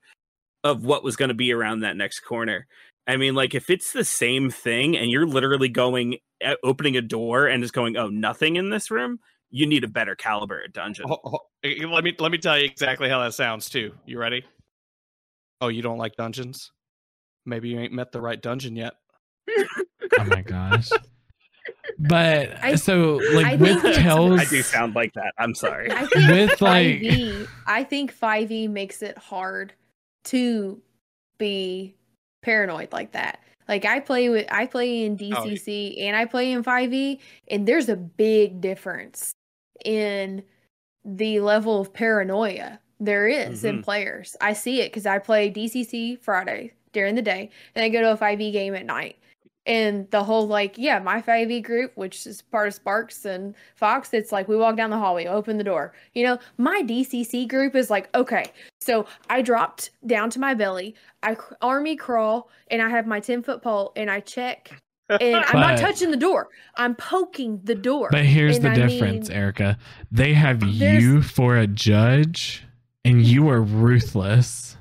of what was going to be around that next corner i mean like if it's the same thing and you're literally going uh, opening a door and it's going oh nothing in this room you need a better caliber at dungeon Ho- ho- eh, Let me let me tell you exactly how that sounds too. You ready? Oh, you don't like dungeons? Maybe you ain't met the right dungeon yet. oh my gosh but I- so like I with tells i do sound like that i'm sorry I think With, like- 5e, I think 5e makes it hard to be paranoid like that. Like I play with I play in oh, DCC and I play in 5e and there's a big difference in the level of paranoia there is in mm-hmm. players. I see it cuz I play DCC Friday during the day and I go to a 5e game at night. And the whole like, yeah, my 5e group, which is part of Sparxx and Fox, it's like we walk down the hallway, open the door. You know, my DCC group is like, okay, so I dropped down to my belly, I army crawl, and I have my 10 foot pole, and I check, and I'm not touching the door. I'm poking the door. but here's And the I difference mean, erica they have you for a judge and you are ruthless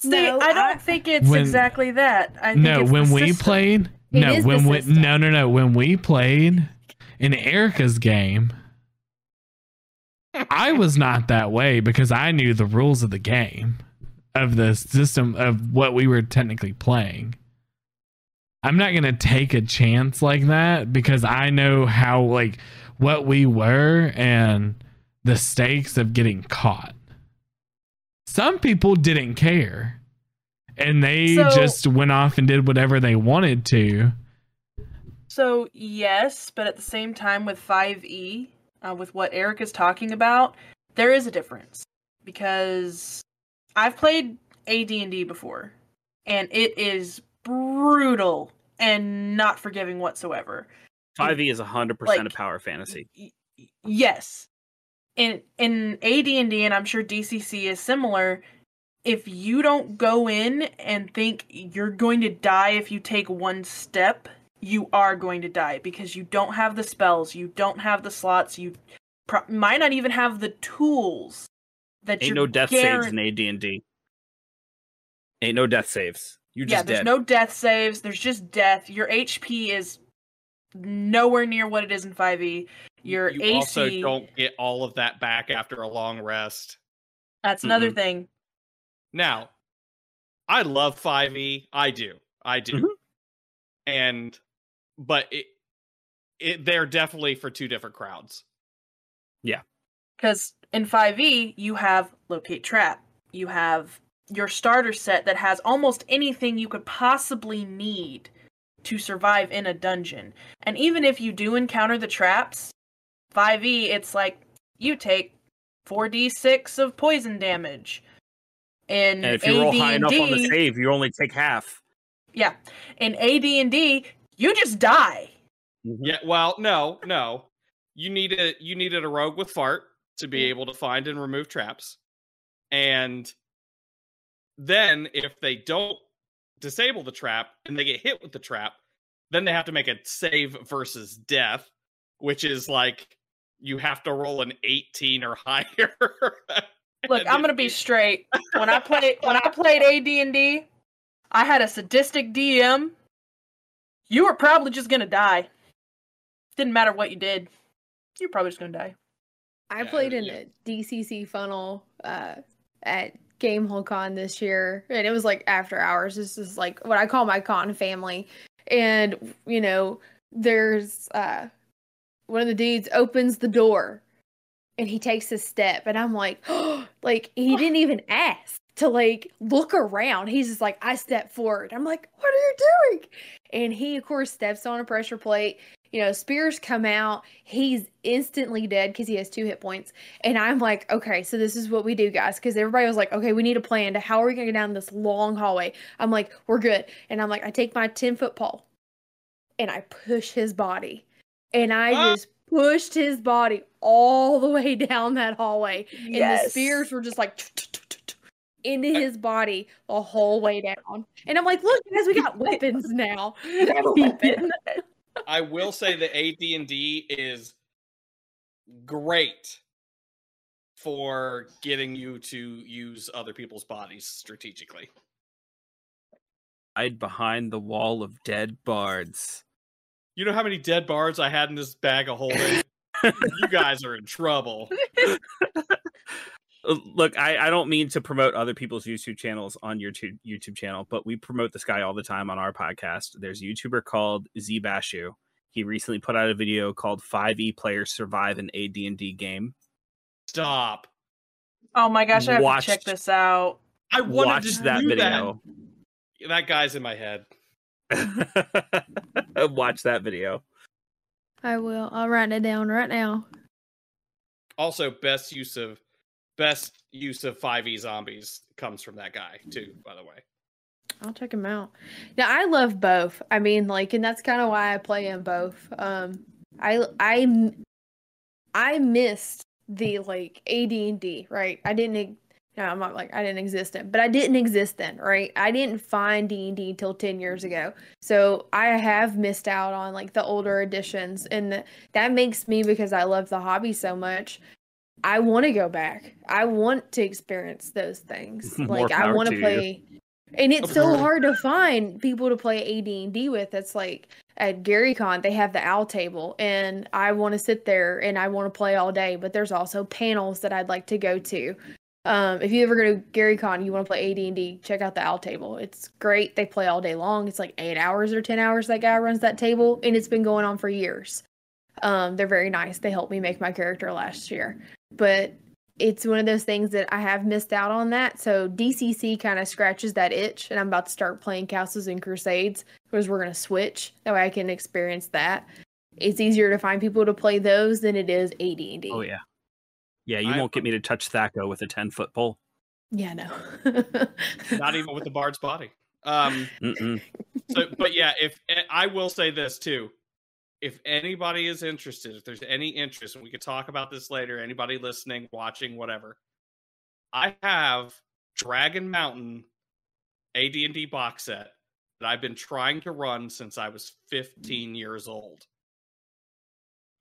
See, No, I don't I- think it's When- exactly that. I think no it's when we system. played It no is when we no no no when we played in erica's game i was not that way because i knew the rules of the game of the system of what we were technically playing i'm not going to take a chance like that because i know how like what we were and the stakes of getting caught some people didn't care and they So- just went off and did whatever they wanted to. So yes, but at the same time with 5e, uh, with what Eric is talking about, there is a difference because I've played AD&D before, and it is brutal and not forgiving whatsoever. 5e is 100% a power fantasy Y- y- yes, in in AD&D, and I'm sure DCC is similar. If you don't go in and think you're going to die if you take one step, you are going to die because you don't have the spells, you don't have the slots, you pro- might not even have the tools that ain't no death saves in AD&D ain't no death saves you're yeah, there's dead no death saves. There's just death. Your HP is nowhere near what it is in 5e. Your you AC. also don't get all of that back after a long rest. That's another Mm-mm. thing. Now, I love 5e. I do. I do. Mhm. And but it, it they're definitely for two different crowds. Yeah. Because in 5e, you have locate trap. You have your starter set that has almost anything you could possibly need to survive in a dungeon. And even if you do encounter the traps, 5e, it's like you take 4d6 of poison damage. In And if you roll high enough on the save, you only take half. Yeah. In AD&D, you just die. Mm-hmm. Yeah, well, no, no. You needed you needed a rogue with fart to be able to find and remove traps. And then if they don't disable the trap and they get hit with the trap, then they have to make a save versus death, which is like you have to roll an 18 or higher. Look, I'm gonna be straight. When I played when I played AD&D, I had a sadistic DM. You were probably just gonna die. Didn't matter what you did. You're probably just gonna die. I Yeah, played in yeah. a DCC funnel uh, at Gamehole Con this year, and it was like after hours. This is like what I call my con family, and you know, there's uh, one of the dudes opens the door, and he takes a step, and I'm like, like he didn't even ask to like look around. He's just like, I step forward. I'm like, what are you doing? And he of course steps on a pressure plate. You know, spears come out. He's instantly dead because he has two hit points. And I'm like, okay, so this is what we do, guys. Because everybody was like, okay, we need a plan to how are we going to get down this long hallway? I'm like, we're good. And I'm like, I take my 10 foot pole and I push his body. And I Ah! just pushed his body all the way down that hallway. And the spears were just like into his body the whole way down. And I'm like, look, guys, we got weapons now. We have a weapon. I will say that AD&D is great for getting you to use other people's bodies strategically. Hide behind the wall of dead bards. You know how many dead bards I had in this bag of holding? you guys are in trouble. Look, I, I don't mean to promote other people's YouTube channels on your tu- YouTube channel, but we promote this guy all the time on our podcast. There's a YouTuber called Zee Bashew. He recently put out a video called 5e Players Survive an AD&D Game. Stop. Oh my gosh, I have Watched- to check this out. I wanted Watch to that video. That. that guy's in my head. Watch that video. I will. I'll write it down right now. Also, best use of best use of 5e zombies comes from that guy too, by the way. I'll check him out. Now I love both. I mean, like, and that's kind of why I play in both. Um, I I I missed the like AD and D. Right, I didn't. No, I'm not like I didn't exist then, but I didn't exist then. Right, I didn't find D and D until ten years ago. So I have missed out on like the older editions, and th- that makes me because I love the hobby so much. I want to go back. I want to experience those things. Like I want to you. play and it's so hard to find people to play AD&D with. It's like at GaryCon they have the owl table and I want to sit there and I want to play all day, but there's also panels that I'd like to go to. Um, if you ever go to GaryCon, you want to play AD&D, check out the owl table. It's great. They play all day long. It's like 8 hours or 10 hours that guy runs that table and it's been going on for years. Um, they're very nice. They helped me make my character last year. But it's one of those things that I have missed out on that. So DCC kind of scratches that itch, and I'm about to start playing Castles and Crusades because we're gonna switch. That way I can experience that. It's easier to find people to play those than it is AD&D. Oh, yeah. Yeah, you I- won't get me to touch THAC0 with a 10 foot pole. Yeah, no. Not even with the bard's body. Um Mm-mm. so but yeah, if eh, I will say this too. If anybody is interested, if there's any interest, and we could talk about this later, anybody listening, watching, whatever. I have Dragon Mountain AD&D box set that I've been trying to run since I was 15 years old.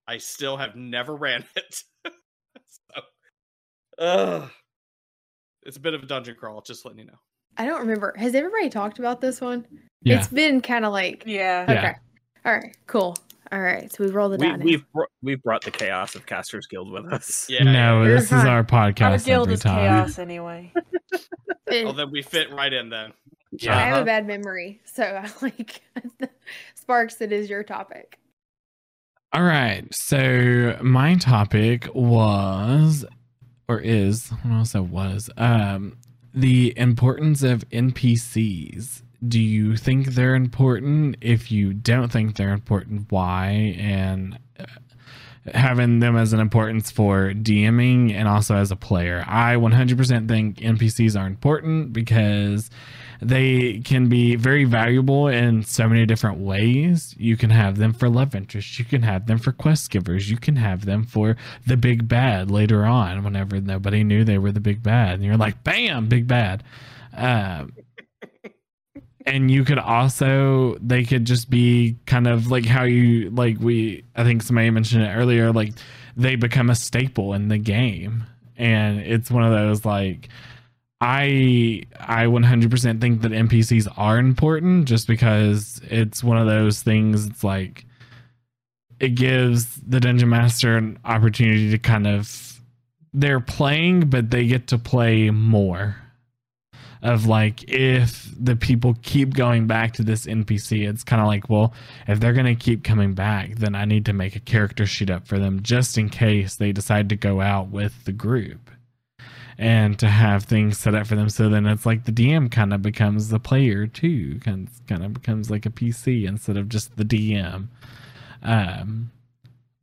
I still have never ran it. So, ugh. It's a bit of a dungeon crawl, just letting you know. I don't remember. Has everybody talked about this one? Yeah. It's been kind of like Yeah. Yeah. okay. All right, cool. All right, so we roll the we, die. We've br- we've brought the chaos of Casters Guild with us. Yeah. no, You're this is fine. our Our podcast guild every is time. chaos anyway. Well, then we fit right in then. I have Uh-huh. a bad memory, so I like Sparxx. It is your topic. All right. So my topic was or is, I don't it was, um, the importance of NPCs. Do you think they're important? If you don't think they're important, why? And having them as an importance for DMing and also as a player. I 100% think NPCs are important because they can be very valuable in so many different ways. You can have them for love interest, you can have them for quest givers, you can have them for the big bad later on whenever nobody knew they were the big bad. And you're like, bam, big bad. Um, and you could also they could just be kind of like how you like we i think somebody mentioned it earlier like they become a staple in the game. And it's one of those like i i 100% think that npcs are important just because it's one of those things it's like it gives the dungeon master an opportunity to kind of they're playing but they get to play more of like if the people keep going back to this NPC, it's kind of like, well, if they're going to keep coming back, then I need to make a character sheet up for them just in case they decide to go out with the group and to have things set up for them. So then it's like the DM kind of becomes the player too, kind kind of becomes like a PC instead of just the DM. Um,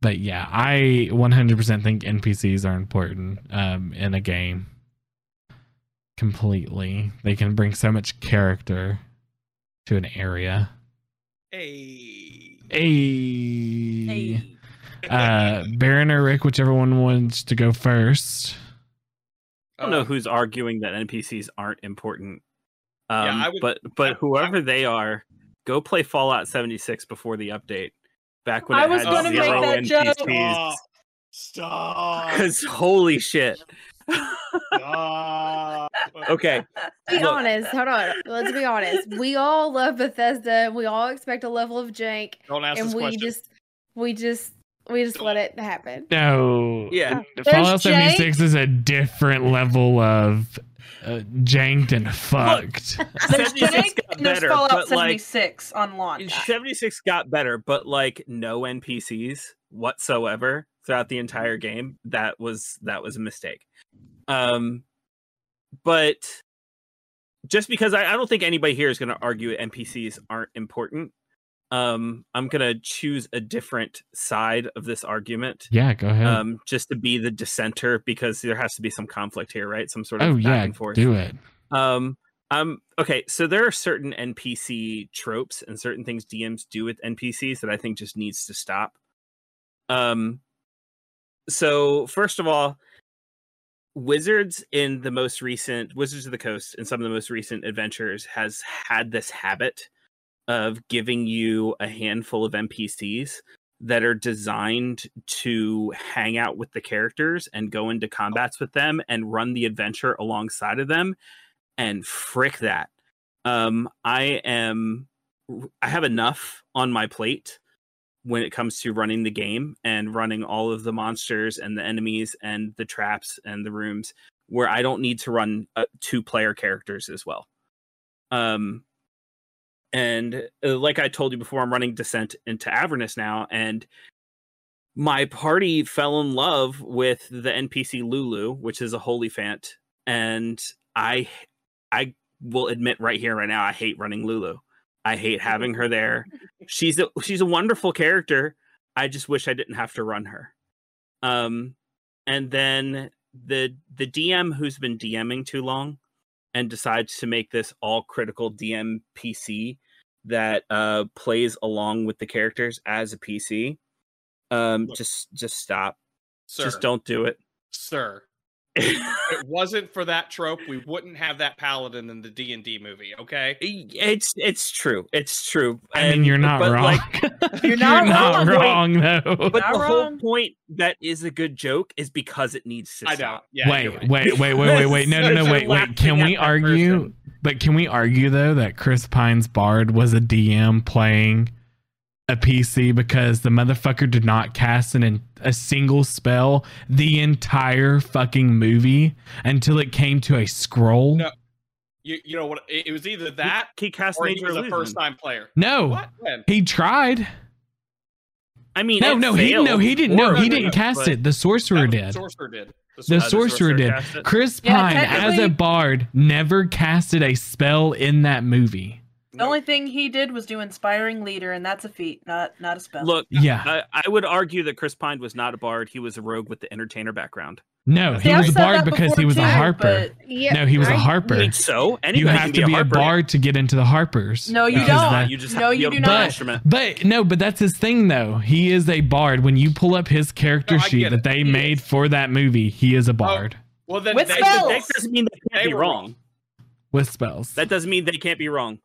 but yeah, I 100% think NPCs are important um, in a game completely. They can bring so much character to an area. Hey. Hey. Uh Baron or Rick, whichever one wants to go first. I don't know who's arguing that NPCs aren't important. Um, Yeah, would- but but I- whoever they are, go play Fallout 76 before the update. Back when I it was had gonna make zero that joke. Stop. Because holy shit. Stop. okay, Be Look. honest. Hold on. Let's be honest. We all love Bethesda. and We all expect a level of jank, Don't ask and this we question. just, we just, we just let it happen. No. Yeah. Fallout There's 76 is a different level of uh, janked and fucked. There's 76 Jank got and there's better, Fallout but, like, 76 on launch. 76 got better, but like no NPCs whatsoever throughout the entire game. That was that was a mistake. Um, but just because I, I don't think anybody here is going to argue NPCs aren't important. Um, I'm gonna choose a different side of this argument. yeah, go ahead. Um, just to be the dissenter because there has to be some conflict here, right? Some sort of oh back yeah, and forth. do it. Um, um, okay, so there are certain NPC tropes and certain things DMs do with NPCs that I think just needs to stop. Um, so first of all, Wizards in the most recent Wizards of the Coast in some of the most recent adventures has had this habit of giving you a handful of NPCs that are designed to hang out with the characters and go into combats with them and run the adventure alongside of them and frick that. Um i am i have enough on my plate when it comes to running the game and running all of the monsters and the enemies and the traps and the rooms where i don't need to run uh, two player characters as well um and uh, like i told you before i'm running descent into avernus now and my party fell in love with the npc lulu which is a hollyphant and i I will admit right here, right now, I hate running Lulu. I hate having her there. She's a she's a wonderful character. I just wish I didn't have to run her. Um, and then the the DM who's been DMing too long and decides to make this all critical DM PC that uh plays along with the characters as a PC. Um, Look. just just stop. Sir, Just don't do it. sir. If it wasn't for that trope, we wouldn't have that paladin in the D and D movie. Okay. It's it's true. It's true. I mean, you're not but, wrong. like, You're not not wrong. wrong, though. but Not the whole point that is a good joke is because it needs to I know. Yeah. wait, right. wait, wait, wait, wait, wait. No, no, no, wait, wait. Can we argue? person. But can we argue though that Chris Pine's Bard was a DM playing a PC because the motherfucker did not cast an a single spell the entire fucking movie until it came to a scroll. No. You you know what? It, it was either that he cast or he Major was a first time player. No, What? He tried. I mean, No, it no, he no, he didn't. No, horribly, he didn't cast it. The sorcerer That was- did. Sorcerer did. The sorcerer- the sorcerer sorcerer did. cast it? Chris Yeah, Pine, as a bard, never casted a spell in that movie. The only thing he did was do inspiring leader, and that's a feat, not not a spell. Look, Yeah, I, I would argue that Chris Pine was not a bard. He was a rogue with the entertainer background. no, See, he I've was a bard because he before was a harper. Yeah, No, he was a I- harper. Think so? Anybody You have to be a harper. bard to get into the harpers. No, you don't. that- You just No, have to be you able do to not. an instrument. But no, but that's his thing though. He is a bard. When you pull up his character No, sheet that they He made is. for that movie, he is a oh, bard Well, then With they, spells. That doesn't mean they can't They be were wrong. with spells. That doesn't mean they can't be wrong.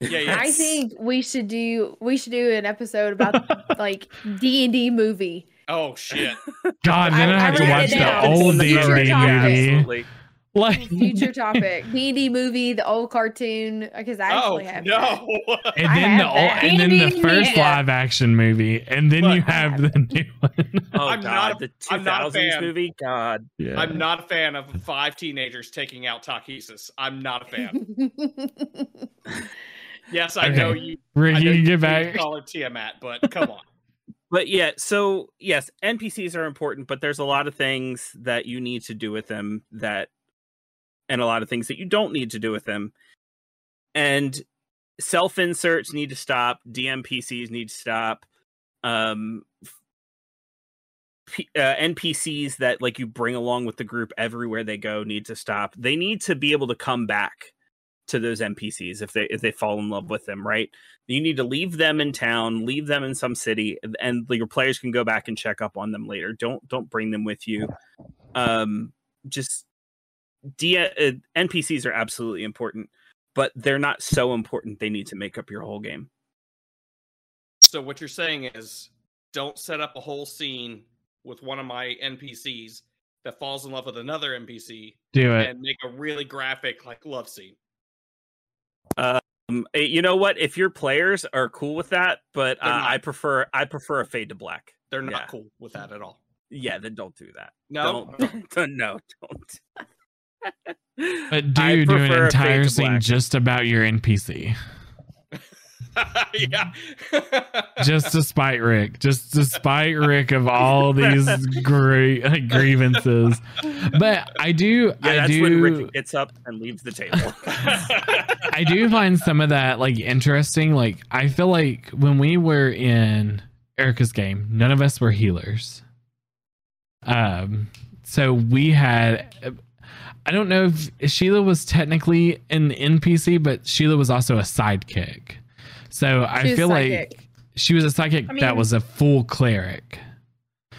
Yeah, yeah. I think we should do we should do an episode about like D and D movie. Oh shit! God, then I, I- have I to watch it the down. old It's D future and D topic. movie. Like, Future topic: D and D movie, the old cartoon. Because I Oh actually have no! and then the old, that. and then the first yeah. live action movie, and then Look, you have have the new one. Oh I'm god, not a- the I'm not 2000s movie. God, yeah. I'm not a fan of five teenagers taking out Takhisis. I'm not a fan. Yes, I Okay. know you. Rick, I you can get can't back. call her Tiamat, but come on. but yeah. So yes, NPCs are important, but there's a lot of things that you need to do with them that, and a lot of things that you don't need to do with them, and self inserts need to stop. DMPCs need to stop. Um, P- uh, NPCs that like you bring along with the group everywhere they go need to stop. They need to be able to come back to those NPCs if they if they fall in love with them, right? You need to leave them in town, leave them in some city, and- and your players can go back and check up on them later. Don't don't bring them with you. Um, just D- uh, NPCs are absolutely important, but they're not so important they need to make up your whole game. So what you're saying is, don't set up a whole scene with one of my NPCs that falls in love with another NPC Do it. and make a really graphic like love scene. Um, eh, you know what? If your players are cool with that, but uh, I prefer I prefer a fade to black. They're not Yeah. cool with that at all. Yeah, then don't do that. No, Don't, don't no, don't. But do I you do an prefer a fade entire scene just about your NPC? yeah. just to spite Rick, just to spite Rick of all these great like, grievances. But I do, Yeah, I that's do, when Rick gets up and leaves the table. I do find some of that like interesting. Like I feel like when we were in Erica's game, none of us were healers. Um, so we had. I don't know if Sheila was technically an NPC, but Sheila was also a sidekick. So I She feel psychic. like she was a psychic I that was a full cleric.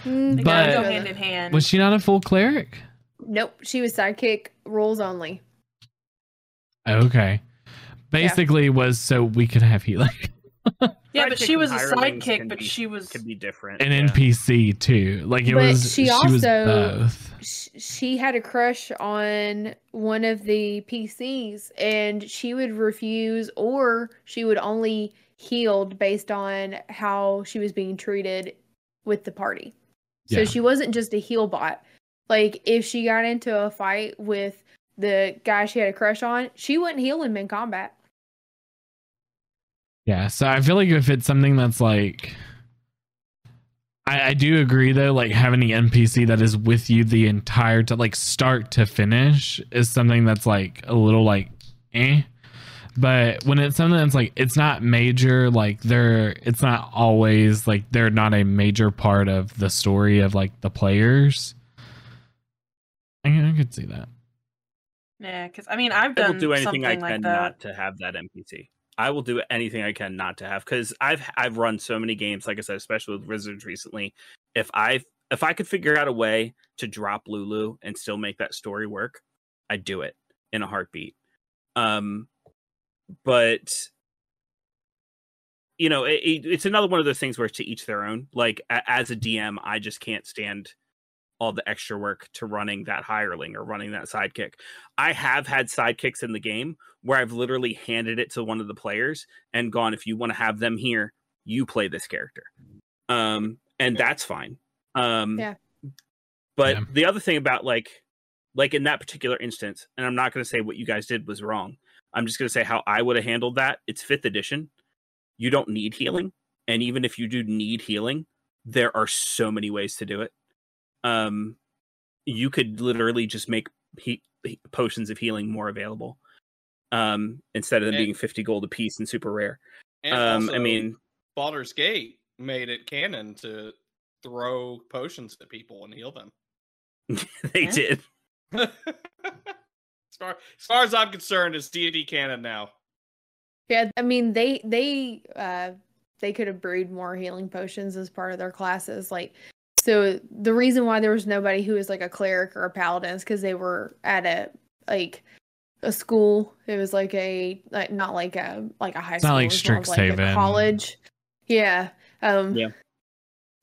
Mm, They But- go hand in hand. Was she not a full cleric? Nope, she was sidekick rules only. Okay. Basically was so we could have healing. yeah, but she was a sidekick, but be- she was could be different. An yeah. NPC too. Like it But was she she, was also- both. Sh- She had a crush on one of the PCs, and she would refuse, or she would only healed based on how she was being treated with the party. So she wasn't just a heal bot. Like if she got into a fight with the guy she had a crush on, she wouldn't heal him in combat. Yeah. So I feel like if it's something that's like I, I do agree though, like having the NPC that is with you the entire to like start to finish is something that's like a little like eh. But when it's something that's like it's not major, like they're it's not always like they're not a major part of the story of like the players. I, I could see that. yeah. Because I mean, I've I done will do anything I like can that. not to have that NPC. I will do anything I can not to have because I've I've run so many games, like I said, especially with Wizards recently. If I if I could figure out a way to drop Lulu and still make that story work, I'd do it in a heartbeat. Um, but you know, it, it- it's another one of those things where it's to each their own. Like as a DM, I just can't stand all the extra work to running that hireling or running that sidekick. I have had sidekicks in the game where I've literally handed it to one of the players and gone, if you want to have them here, you play this character. Um, and that's fine. Um, Yeah. But Yeah. the other thing about like, like in that particular instance, and I'm not going to say what you guys did was wrong. I'm just going to say how I would have handled that. It's fifth edition. You don't need healing, and even if you do need healing, there are so many ways to do it. Um, you could literally just make he- he- potions of healing more available. Um, instead of them And- being 50 gold a piece and super rare. And Um, also, I mean, Baldur's Gate made it canon to throw potions at people and heal them. they Yeah. did. as far as far as I'm concerned, it's D and D canon now. Yeah, I mean they they uh they could have brewed more healing potions as part of their classes. Like so the reason why there was nobody who was like a cleric or a paladin is because they were at a like a school. It was like a like not like a like a high It's school. not like it was like, college. Yeah. Um Yeah.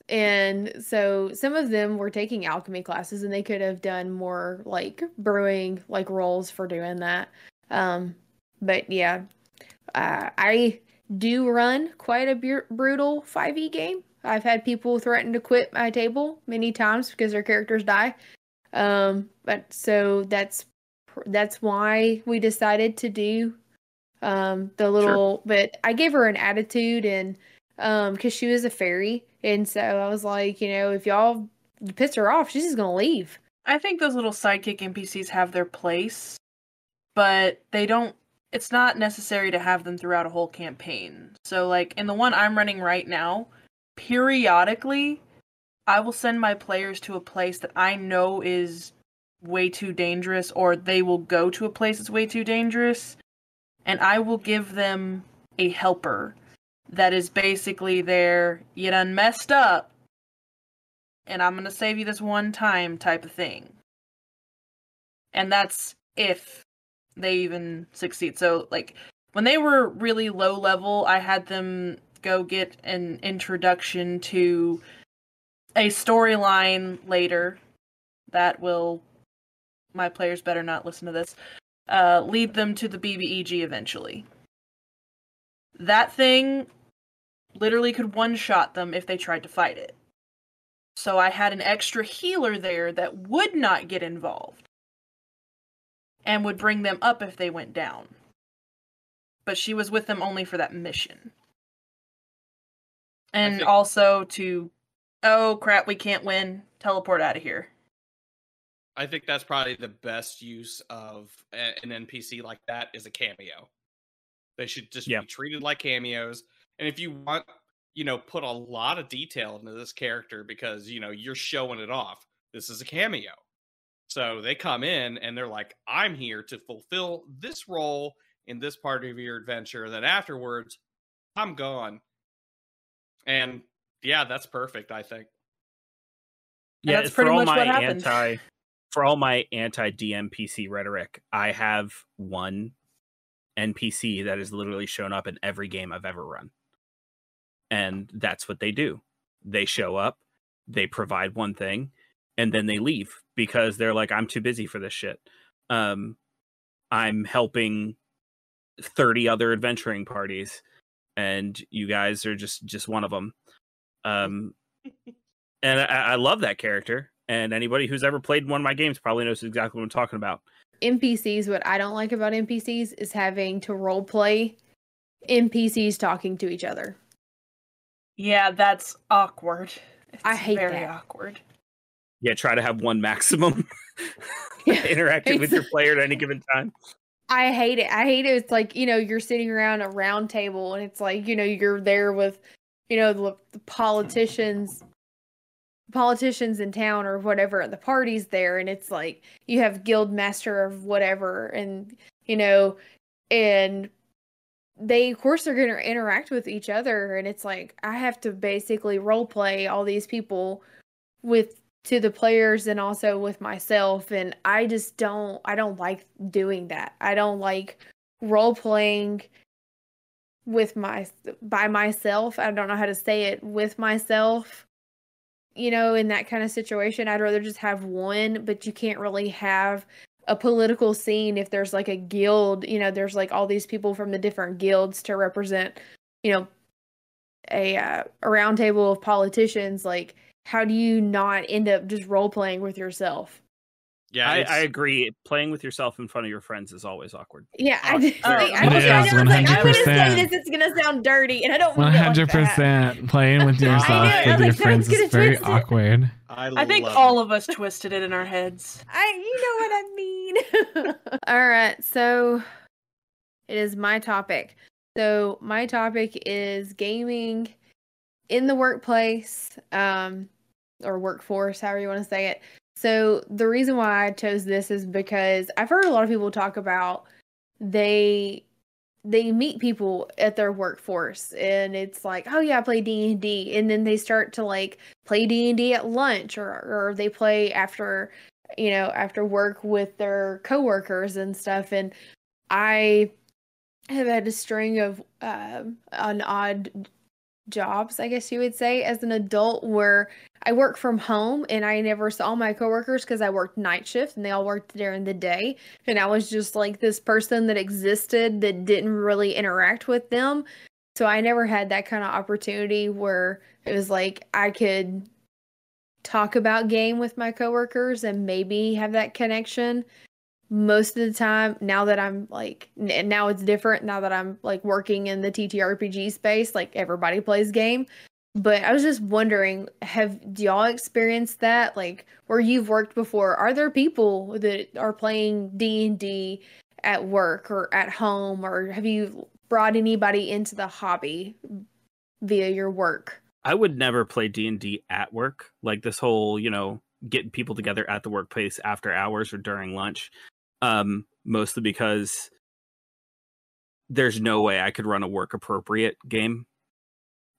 and so some of them were taking alchemy classes and they could have done more like brewing like roles for doing that. Um but yeah, uh, I do run quite a bur- brutal 5e game. I've had people threaten to quit my table many times because their characters die. Um, but so that's that's why we decided to do um the little but I gave her an attitude and um cuz she was a fairy and so I was like, you know, if y'all piss her off, she's just going to leave. I think those little sidekick NPCs have their place, but they don't. It's not necessary to have them throughout a whole campaign. So, like in the one I'm running right now, periodically, I will send my players to a place that I know is way too dangerous, or they will go to a place that's way too dangerous, and I will give them a helper that is basically their you done messed up and I'm gonna save you this one time type of thing. And that's if they even succeed. So like when they were really low level, I had them go get an introduction to a storyline later that will my players better not listen to this. Uh, lead them to the BBEG eventually. That thing literally could one shot them if they tried to fight it. So I had an extra healer there that would not get involved and would bring them up if they went down. But she was with them only for that mission. And think- also to, oh crap, we can't win, teleport out of here. I think that's probably the best use of an NPC like that is a cameo. They should just Yeah. be treated like cameos. And if you want, you know, put a lot of detail into this character because, you know, you're showing it off. This is a cameo. So they come in and they're like, I'm here to fulfill this role in this part of your adventure. Then afterwards, I'm gone. And yeah, that's perfect, I think. And Yeah, that's for pretty all much my what happened. anti for all my anti DMPC rhetoric, I have one NPC that has literally shown up in every game I've ever run. And that's what they do. They show up, they provide one thing, and then they leave because they're like, I'm too busy for this shit. Um I'm helping 30 other adventuring parties and you guys are just just one of them. Um and I, I love that character. And anybody who's ever played one of my games probably knows exactly what I'm talking about. NPCs, what I don't like about NPCs is having to role play NPCs talking to each other. Yeah, that's awkward. It's I hate very that. awkward. Yeah, try to have one maximum Yeah, interacting with your player at any given time. I hate it. I hate it. It's like, you know, you're sitting around a round table and it's like, you know, you're there with, you know, the, the politicians politicians in town or whatever the party's there and it's like you have guild master of whatever and you know and they of course are going to interact with each other and it's like i have to basically role play all these people with to the players and also with myself and i just don't i don't like doing that. I don't like role playing with my by myself. I don't know how to say it with myself you know in that kind of situation. I'd rather just have one but you can't really have a political scene if there's like a guild you know there's like all these people from the different guilds to represent you know a uh, a roundtable of politicians, like how do you not end up just role playing with yourself? Yeah, I, I agree. Playing with yourself in front of your friends is always awkward. Yeah, I just, oh, like, I it was, is, I was like, I'm gonna say this, it's gonna sound dirty, and I don't One mean it like One hundred percent playing with yourself know, I with was your friends is very it. awkward. I, I think love all it. of us twisted it in our heads. I, you know what I mean. All right, so it is my topic. So my topic is gaming in the workplace, um, or workforce, however you want to say it. So the reason why I chose this is because I've heard a lot of people talk about they they meet people at their workforce and it's like oh yeah i play d&d and then they start to like play d&d at lunch or, or they play after you know after work with their coworkers and stuff and i have had a string of um, an odd jobs i guess you would say. As an adult where i work from home and i never saw my coworkers because i worked night shift and they all worked during the day. And i was just like this person that existed that didn't really interact with them. So i never had that kind of opportunity where it was like i could talk about game with my coworkers and maybe have that connection most of the time now that i'm like now it's different now that i'm like working in the ttrpg space like everybody plays game but i was just wondering have do y'all experienced that like where you've worked before are there people that are playing d&d at work or at home or have you brought anybody into the hobby via your work I would never play D and D at work. Like this whole, you know, getting people together at the workplace after hours or during lunch. Um, mostly because there's no way I could run a work appropriate game.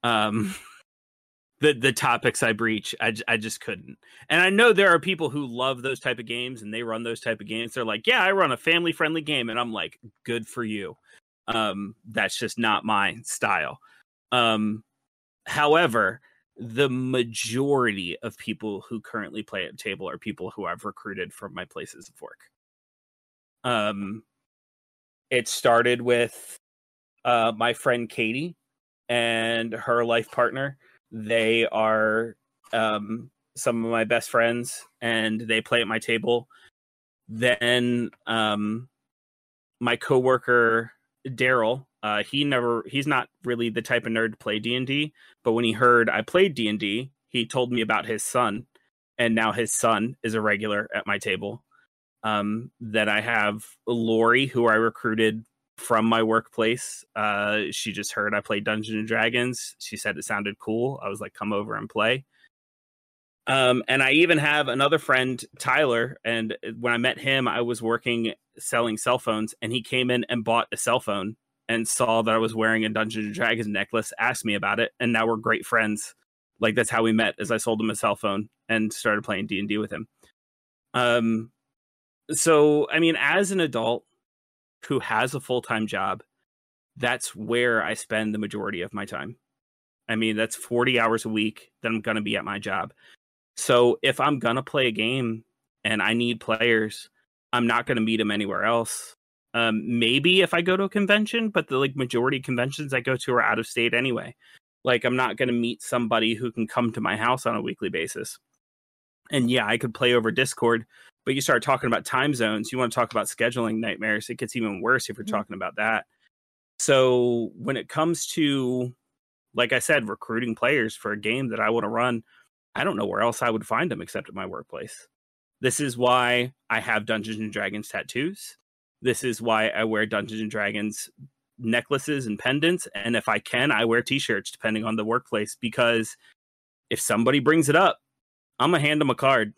Um, the the topics I breach, I, I just couldn't. And I know there are people who love those type of games and they run those type of games. They're like, yeah, I run a family friendly game, and I'm like, good for you. Um, that's just not my style. Um, however, the majority of people who currently play at table are people who I've recruited from my places of work. Um, it started with uh, my friend Katie and her life partner. They are um, some of my best friends, and they play at my table. Then um, my coworker Daryl, uh, he never he's not really the type of nerd to play D and D, but when he heard I played D and D, he told me about his son, and now his son is a regular at my table. Um, then I have Lori, who I recruited from my workplace. Uh, she just heard I played Dungeons and Dragons. She said it sounded cool. I was like, come over and play. Um, and I even have another friend, Tyler. And when I met him, I was working selling cell phones, and he came in and bought a cell phone and saw that I was wearing a Dungeons and Dragons necklace, asked me about it, and now we're great friends. Like that's how we met, as I sold him a cell phone and started playing D and D with him. Um, so I mean, as an adult who has a full time job, that's where I spend the majority of my time. I mean, that's 40 hours a week that I'm going to be at my job. So if I'm going to play a game and I need players, I'm not going to meet them anywhere else. Um, maybe if I go to a convention, but the like majority of conventions I go to are out of state anyway. Like I'm not going to meet somebody who can come to my house on a weekly basis. And yeah, I could play over Discord, but you start talking about time zones, you want to talk about scheduling nightmares, it gets even worse if you're Mhm. talking about that. So when it comes to like I said, recruiting players for a game that I want to run, I don't know where else I would find them except at my workplace. This is why I have Dungeons and Dragons tattoos. This is why I wear Dungeons and Dragons necklaces and pendants. And if I can, I wear t shirts depending on the workplace because if somebody brings it up, I'm to hand them a card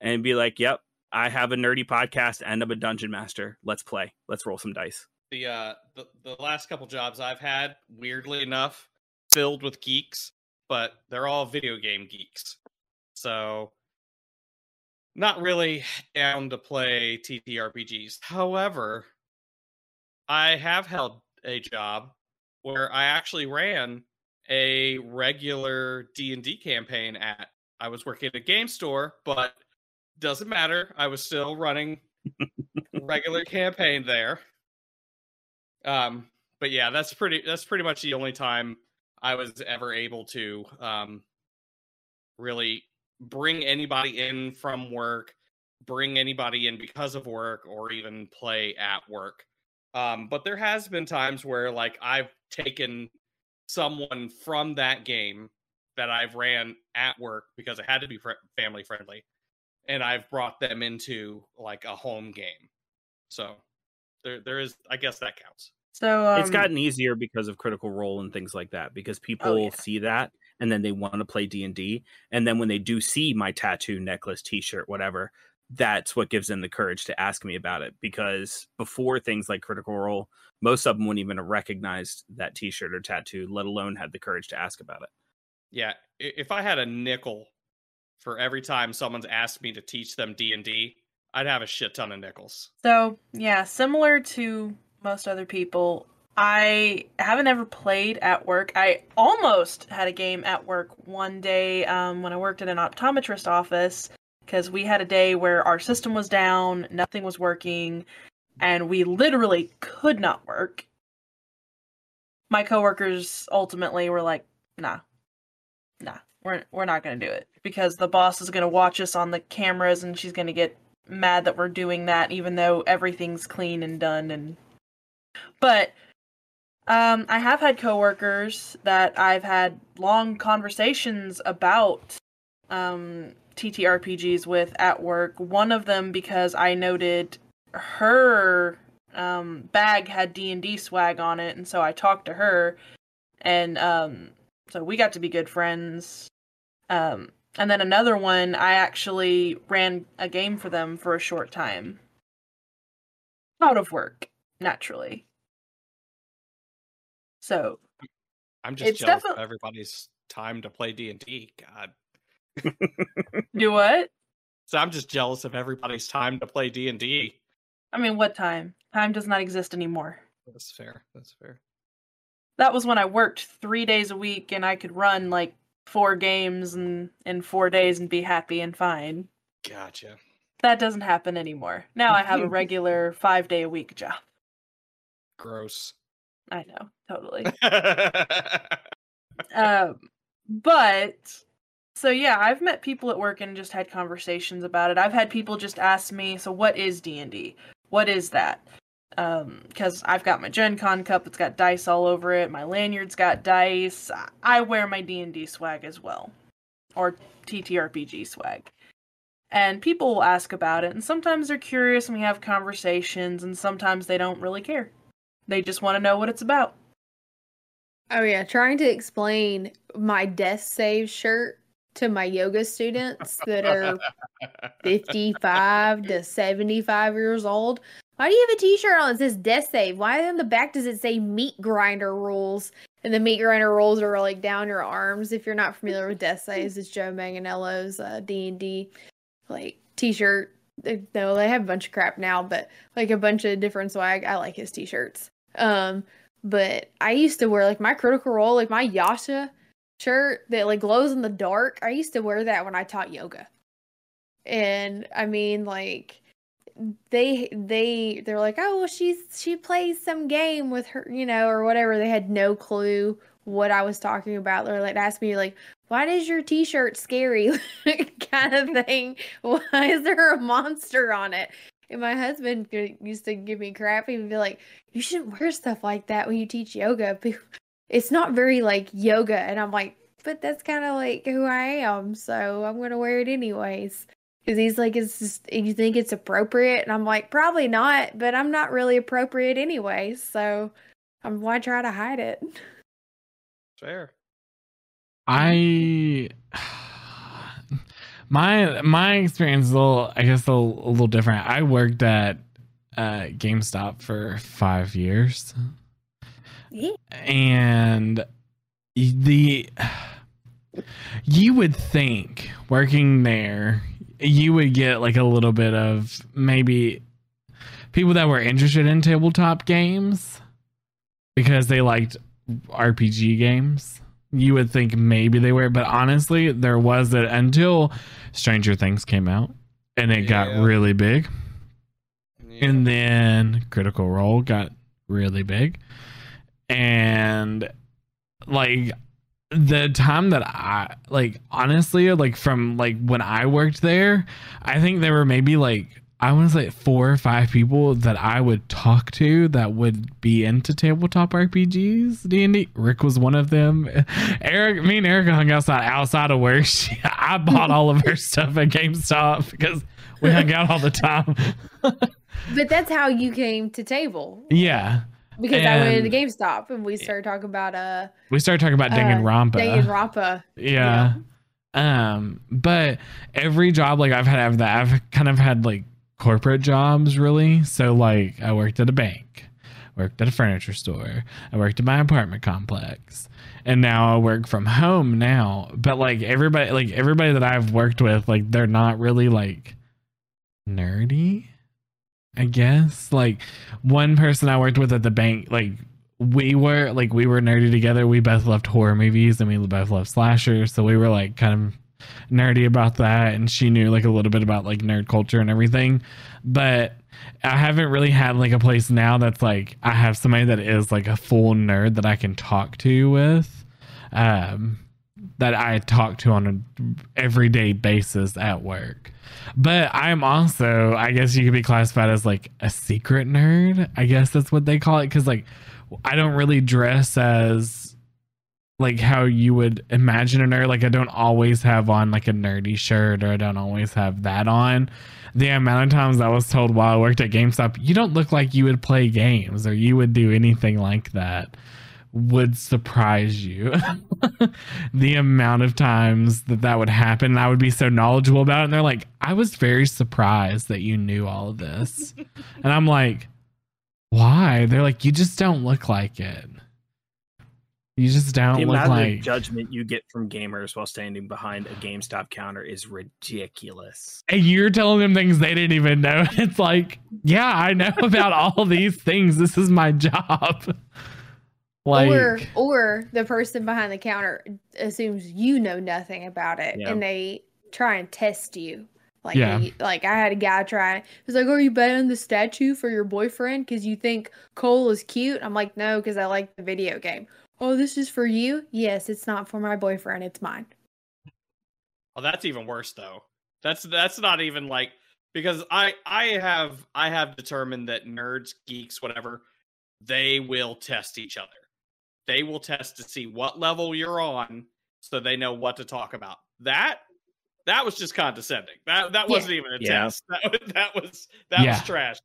and be like, yep, I have a nerdy podcast and I'm a dungeon master. Let's play. Let's roll some dice. the uh the, the last couple jobs I've had, weirdly enough, filled with geeks, but they're all video game geeks. So not really down to play TTRPGs. However, I have held a job where I actually ran a regular D&D campaign at I was working at a game store, but doesn't matter. I was still running regular campaign there. Um, but yeah, that's pretty that's pretty much the only time I was ever able to um, really bring anybody in from work, bring anybody in because of work, or even play at work. Um, but there has been times where like I've taken someone from that game that I've ran at work because it had to be fr- family friendly, and I've brought them into like a home game. So there, there is, I guess that counts. So um, it's gotten easier because of Critical Role and things like that. Because people yeah. see that and then they want to play D and D, and then when they do see my tattoo, necklace, T-shirt, whatever, that's what gives them the courage to ask me about it. Because before things like Critical Role, most of them wouldn't even have recognized that T-shirt or tattoo, let alone had the courage to ask about it. Yeah, if I had a nickel for every time someone's asked me to teach them D and D, I'd have a shit ton of nickels. So, yeah, similar to most other people, I haven't ever played at work. I almost had a game at work one day um, when I worked in an optometrist office because we had a day where our system was down, nothing was working, and we literally could not work. My coworkers ultimately were like, "Nah, nah, we're we're not gonna do it because the boss is gonna watch us on the cameras and she's gonna get mad that we're doing that even though everything's clean and done and but um I have had coworkers that I've had long conversations about um TTRPGs with at work. One of them because I noted her um bag had D&D swag on it and so I talked to her and um so we got to be good friends. Um and then another one, I actually ran a game for them for a short time. Out of work, naturally. So, I'm just jealous defi- of everybody's time to play D and D. God, do what? so I'm just jealous of everybody's time to play D and D. I mean, what time? Time does not exist anymore. That's fair. That's fair. That was when I worked three days a week and I could run like four games in, in four days and be happy and fine. Gotcha. That doesn't happen anymore. Now I have a regular five day a week job. Gross. I know, totally. um, but so yeah, I've met people at work and just had conversations about it. I've had people just ask me, "So what is D and D? What is that?" Um, because I've got my Gen Con cup, it's got dice all over it. My lanyard's got dice. I- I wear my D and D swag as well, or TTRPG swag. And people will ask about it, and sometimes they're curious, and we have conversations, and sometimes they don't really care. They just want to know what it's about. Oh yeah, trying to explain my death save shirt to my yoga students that are 55 to 75 years old. Why do you have a t-shirt on that says death save? Why on the back does it say meat grinder rules? And the meat grinder rules are like down your arms. If you're not familiar with death saves, it's Joe Manganiello's uh, D&D like t-shirt. No, they have a bunch of crap now, but like a bunch of different swag. I like his t-shirts. Um, but I used to wear like my critical role, like my Yasha shirt that like glows in the dark. I used to wear that when I taught yoga. And I mean like they they they're like, "Oh, well she's she plays some game with her, you know, or whatever." They had no clue what I was talking about. They're like asked me like, "Why does your t-shirt scary?" kind of thing. Why is there a monster on it? And my husband used to give me crap. He would be like, "You shouldn't wear stuff like that when you teach yoga. It's not very like yoga." And I'm like, "But that's kind of like who I am, so I'm gonna wear it anyways." Because he's like, "It's just you think it's appropriate?" And I'm like, "Probably not, but I'm not really appropriate anyways, so I'm why try to hide it." Fair. I my my experience is a little I guess a, little- a little different. I worked at uh GameStop for 5 years. Yeah. And the you would think working there you would get like a little bit of maybe people that were interested in tabletop games because they liked RPG games. You would think maybe they were, but honestly, there was it until Stranger Things came out and it got really big. Yeah. And then Critical Role got really big. And like the time that I like honestly like from like when I worked there, I think there were maybe like I want to say four or five people that I would talk to that would be into tabletop RPGs. D and D. Rick was one of them. Eric, me and Erica hung outside outside of work. She, I bought all of her stuff at GameStop because we hung out all the time. But that's how you came to table. yeah, Because I went And- into GameStop and we started talking about uh, we started talking about uh Danganronpa. Danganronpa. Yeah. Um, but every job like I've had after that, I've kind of had like corporate jobs really. So like I worked at a bank, worked at a furniture store, I worked at my apartment complex, and now I work from home now. But like everybody like everybody that I've worked with, like they're not really like nerdy. I guess. Like one person I worked with at the bank, like we were like we were nerdy together. We both loved horror movies and we both loved slashers, so we were like kind of nerdy about that. And she knew like a little bit about like nerd culture and everything. But I haven't really had like a place now that's like I have somebody that is like a full nerd that I can talk to with. Um that I talk to on an everyday basis at work. But I'm also, I guess you could be classified as like a secret nerd. I guess that's what they call it. Cause like I don't really dress as like how you would imagine a nerd. Like I don't always have on like a nerdy shirt or I don't always have that on. The amount of times I was told while I worked at GameStop, you don't look like you would play games or you would do anything like that would surprise you. the amount of times that that would happen, and I would be so knowledgeable about it. And they're like, I was very surprised that you knew all of this. and I'm like, why? They're like, you just don't look like it. You just don't the look amount like. of judgment you get from gamers while standing behind a GameStop counter is ridiculous. and you're telling them things they didn't even know. It's like, yeah, I know about all these things. This is my job. Like, or or the person behind the counter assumes you know nothing about it Yeah. and they try and test you like Yeah. they- like i had a guy try he's like are you betting the statue for your boyfriend because you think cole is cute i'm like no because i like the video game oh this is for you yes it's not for my boyfriend it's mine Oh, that's even worse though. That's that's not even like because I I have I have determined that nerds, geeks, whatever, they will test each other. They will test to see what level you're on so they know what to talk about. That that was just condescending. That that wasn't even a Yeah. test. That, was- that was that Yeah. was trash.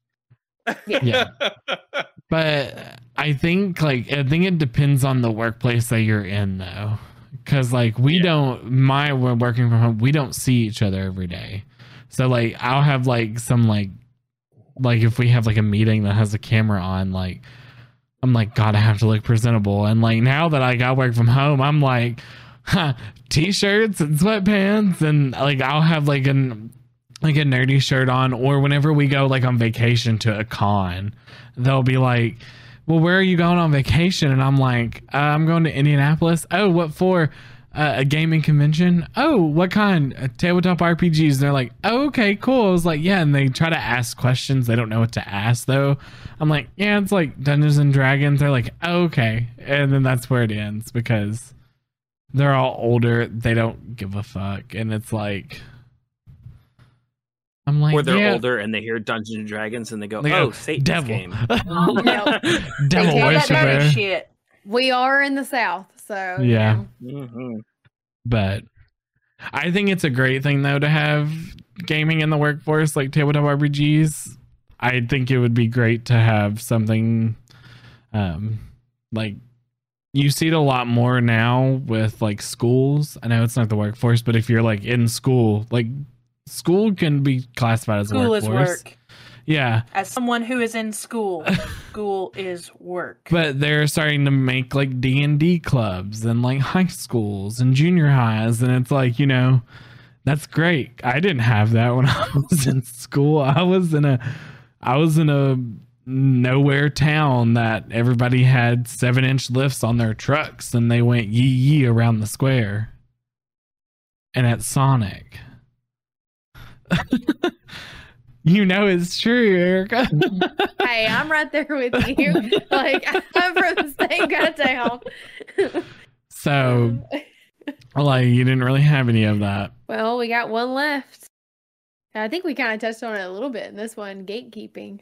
Yeah. But I think like I think it depends on the workplace that you're in though. Cause like we Yeah. don't my we're working from home, we don't see each other every day. So like I'll have like some like like if we have like a meeting that has a camera on, like I'm like, God, I have to look presentable. And like now that I got work from home, I'm like, t-shirts and sweatpants and like I'll have like an like a nerdy shirt on or whenever we go like on vacation to a con they'll be like well where are you going on vacation? And i'm like uh, i'm going to indianapolis. Oh what for uh, a gaming convention? Oh what kind? Uh, tabletop rpgs and they're like oh, okay cool. I was like yeah and they try to ask questions. They don't know what to ask though. I'm like yeah it's like dungeons and dragons. They're like oh, okay. And then that's where it ends because they're all older. They don't give a fuck. And it's like i'm like or they're yeah, older and they hear Dungeons and Dragons and they go, They go, "Oh, Satan's devil. game." devil They All that worship nerdy worshiper shit. We are in the south so you Yeah. know. Mhm. but I think it's a great thing though to have gaming in the workforce like tabletop RPGs. I think it would be great to have something um like you see it a lot more now with like schools. I know it's not the workforce, but if you're like in school, like school can be classified as a School is workforce. work. Yeah. As someone who is in school, school is work. but they're starting to make like d&d clubs and like high schools and junior highs and it's like you know that's great i didn't have that when i was in school i was in a i was in a nowhere town that everybody had seven inch lifts on their trucks and they went yee yee around the square and at sonic you know it's true erica hey i'm right there with you like i'm from the same kind of So, like, you didn't really have any of that. well, we got one left. I think we kind of touched on it a little bit in this one, gatekeeping.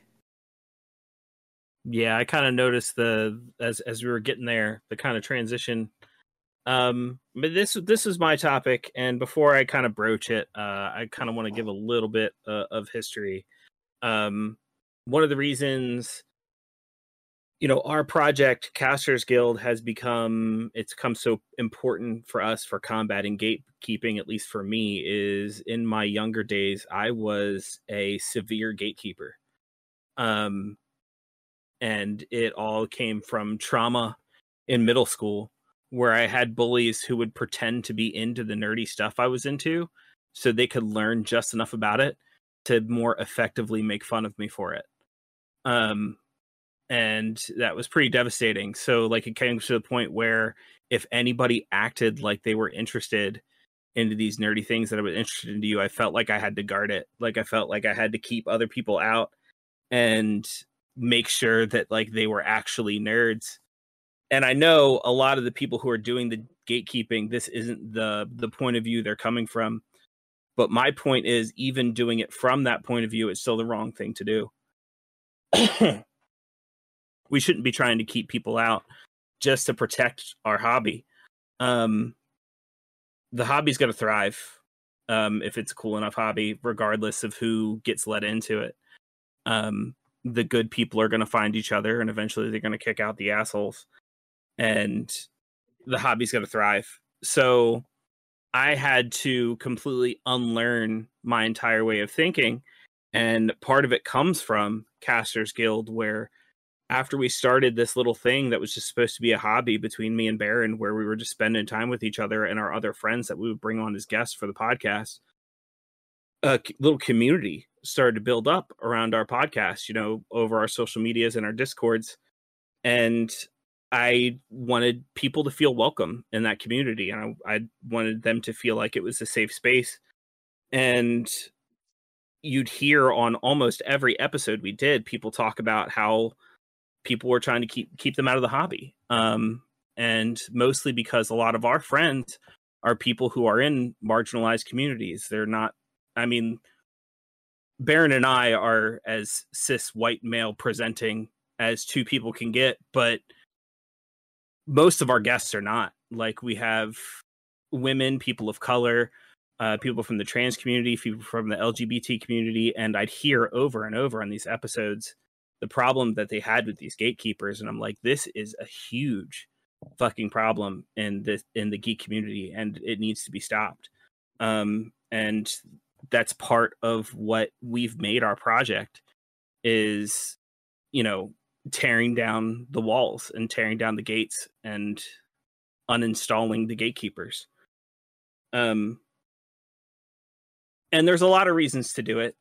yeah i kind of noticed the as as we were getting there the kind of transition um but this this is my topic and before i kind of broach it uh i kind of want to give a little bit uh, of history. Um one of the reasons you know our project casters guild has become it's come so important for us for combating gatekeeping at least for me is in my younger days i was a severe gatekeeper. Um and it all came from trauma in middle school where I had bullies who would pretend to be into the nerdy stuff I was into so they could learn just enough about it to more effectively make fun of me for it. Um and that was pretty devastating. So like it came to the point where if anybody acted like they were interested into these nerdy things that I was interested into you, I felt like I had to guard it. Like I felt like I had to keep other people out and make sure that like they were actually nerds and i know a lot of the people who are doing the gatekeeping this isn't the the point of view they're coming from. But my point is even doing it from that point of view it's still the wrong thing to do. We shouldn't be trying to keep people out just to protect our hobby. Um the hobby's going to thrive um if it's a cool enough hobby regardless of who gets let into it. Um the good people are going to find each other and eventually they're going to kick out the assholes and the hobby's going to thrive so i had to completely unlearn my entire way of thinking and part of it comes from casters guild where after we started this little thing that was just supposed to be a hobby between me and baron where we were just spending time with each other and our other friends that we would bring on as guests for the podcast a little community started to build up around our podcast, you know, over our social medias and our discords. And I wanted people to feel welcome in that community. And I, I wanted them to feel like it was a safe space. And you'd hear on almost every episode we did, people talk about how people were trying to keep keep them out of the hobby. Um, and mostly because a lot of our friends are people who are in marginalized communities. They're not I mean, Baron and I are as cis white male presenting as two people can get, but most of our guests are not. Like we have women, people of color, uh, people from the trans community, people from the LGBT community, and I'd hear over and over on these episodes the problem that they had with these gatekeepers, and I'm like, this is a huge fucking problem in this in the geek community, and it needs to be stopped. Um, and that's part of what we've made our project is you know tearing down the walls and tearing down the gates and uninstalling the gatekeepers um and there's a lot of reasons to do it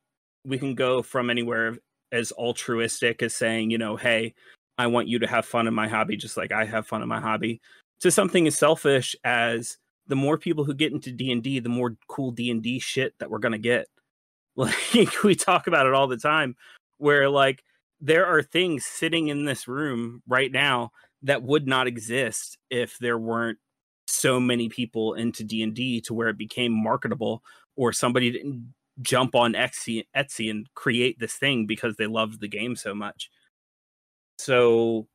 we can go from anywhere as altruistic as saying you know hey i want you to have fun in my hobby just like i have fun in my hobby to something as selfish as the more people who get into D&D, the more cool D&D shit that we're to get. Like we talk about it all the time where like there are things sitting in this room right now that would not exist if there weren't so many people into D&D to where it became marketable or somebody didn't jump on Etsy, Etsy and create this thing because they loved the game so much. So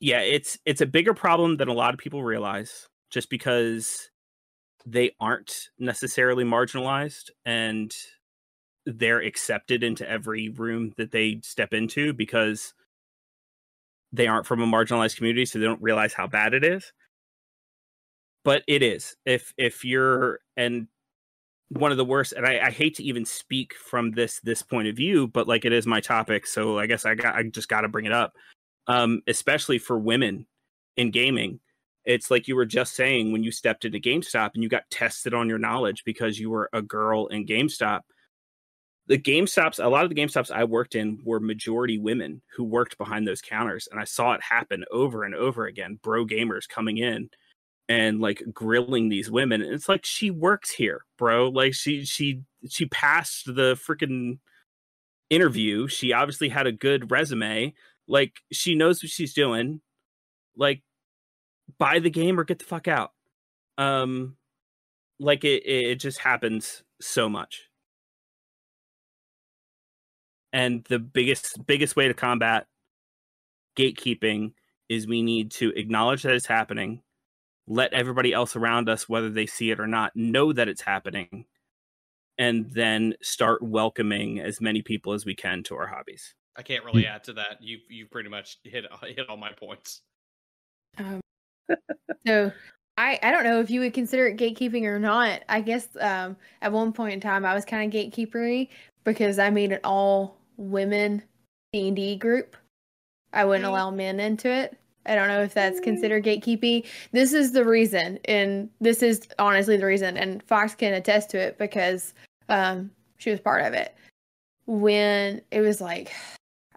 yeah, it's it's a bigger problem than a lot of people realize just because they aren't necessarily marginalized and they're accepted into every room that they step into because they aren't from a marginalized community so they don't realize how bad it is but it is if if you're and one of the worst and I, I hate to even speak from this this point of view but like it is my topic so i guess i got i just got to bring it up um especially for women in gaming it's like you were just saying when you stepped into GameStop and you got tested on your knowledge because you were a girl in GameStop. The game stops a lot of the game stops I worked in were majority women who worked behind those counters. And I saw it happen over and over again. Bro gamers coming in and like grilling these women. And it's like she works here, bro. Like she she she passed the freaking interview. She obviously had a good resume. Like she knows what she's doing. Like buy the game or get the fuck out. Um, like it, it just happens so much. And the biggest biggest way to combat gatekeeping is we need to acknowledge that it's happening, let everybody else around us, whether they see it or not, know that it's happening, and then start welcoming as many people as we can to our hobbies. I can't really add to that. You you pretty much hit hit all my points. Um, so I I don't know if you would consider it gatekeeping or not. I guess um, at one point in time I was kind of gatekeepery because I made an all women D and D group. I wouldn't Mm. allow men into it. I don't know if that's considered gatekeeping. This is the reason, and this is honestly the reason, and Fox can attest to it because um, she was part of it. When it was like,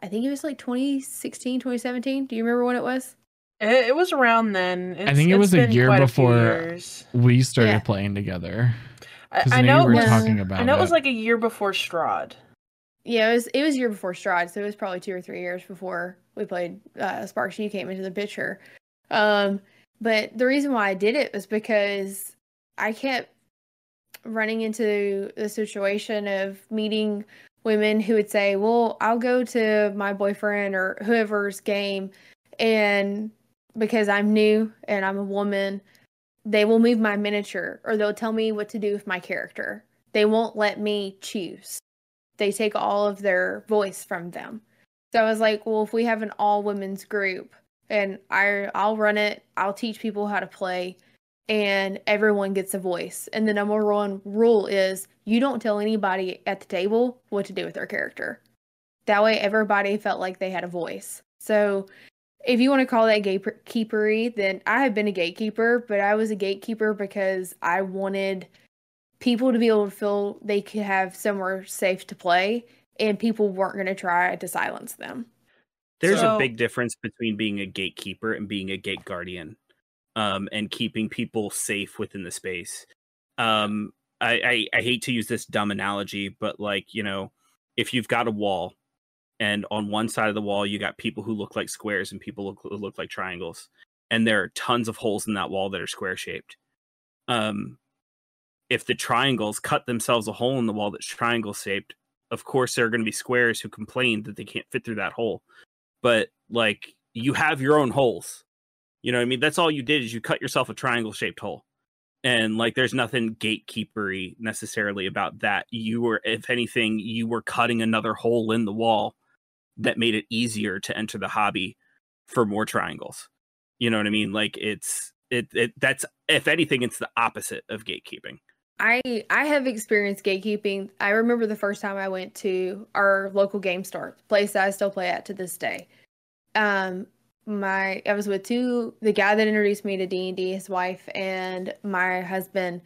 I think it was like 2016, 2017. Do you remember when it was? It, it was around then. It's, think it was a year before- years. We started Yeah. playing together. I, 'Cause I I know you it were was. talking about I know it was like a year before Strahd. Yeah, it was it was year before Strahd, so it was probably two or three years before we played uh, Sparxx. You came into the picture, um, but the reason why I did it was because I kept running into the situation of meeting women who would say, "Well, I'll go to my boyfriend or whoever's game," and because I'm new and I'm a woman, they will move my miniature or they'll tell me what to do with my character. They won't let me choose they take all of their voice from them. So I was like, well, if we have an all women's group and I I'll run it, I'll teach people how to play and everyone gets a voice. And the number one rule is you don't tell anybody at the table what to do with their character. That way everybody felt like they had a voice. So if you want to call that gatekeepery, then I have been a gatekeeper, but I was a gatekeeper because I wanted people to be able to feel they could have somewhere safe to play and people weren't going to try to silence them. There's So- a big difference between being a gatekeeper and being a gate guardian, um, and keeping people safe within the space. Um, I, I I hate to use this dumb analogy, but like you know, if you've got a wall, and on one side of the wall you got people who look like squares and people look, who look like triangles, and there are tons of holes in that wall that are square shaped. Um, if the triangles cut themselves a hole in the wall that's triangle shaped, of course there are going to be squares who complain that they can't fit through that hole but like you have your own holes. You know what I mean? That's all you did is you cut yourself a triangle shaped hole. And like there's nothing gatekeepery necessarily about that. You were if anything, you were cutting another hole in the wall that made it easier to enter the hobby for more triangles. You know what I mean? Like it's it, it that's if anything, it's the opposite of gatekeeping. I I have experienced gatekeeping. I remember the first time I went to our local game store, place I still play at to this day. Um my I was with two the guy that introduced me to D&D, his wife and my husband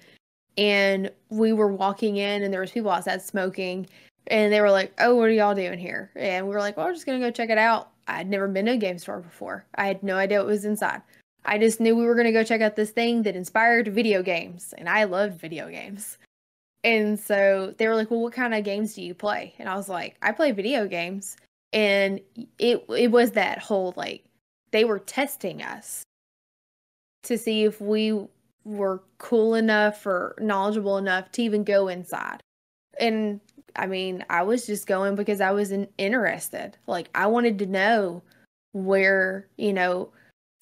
and we were walking in and there was people outside smoking and they were like, "Oh, what are y'all doing here?" And we were like, "Well, we're just to go check it out." I'd never been to a game store before. I had no idea what was inside. I just knew we were to go check out this thing that inspired video games, and I loved video games. And so they were like, "Well, what kind of games do you play?" And I was like, "I play video games." And it it was that whole like they were testing us to see if we were cool enough or knowledgeable enough to even go inside. And I mean, I was just going because I was in, interested. Like I wanted to know where, you know,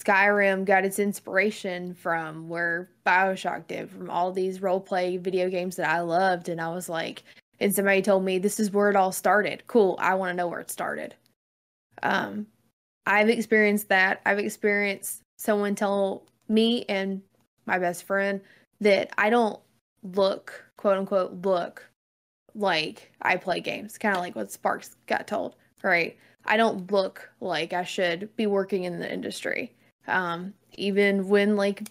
Skyrim got its inspiration from, where BioShock did, from all these role play video games that I loved. And I was like, and somebody told me this is where it all started. Cool. I want to know where it started. Um, I've experienced that. I've experienced someone tell me and my best friend that I don't look, quote unquote, look like I play games. Kind of like what Sparxx got told, right? I don't look like I should be working in the industry. Um, even when like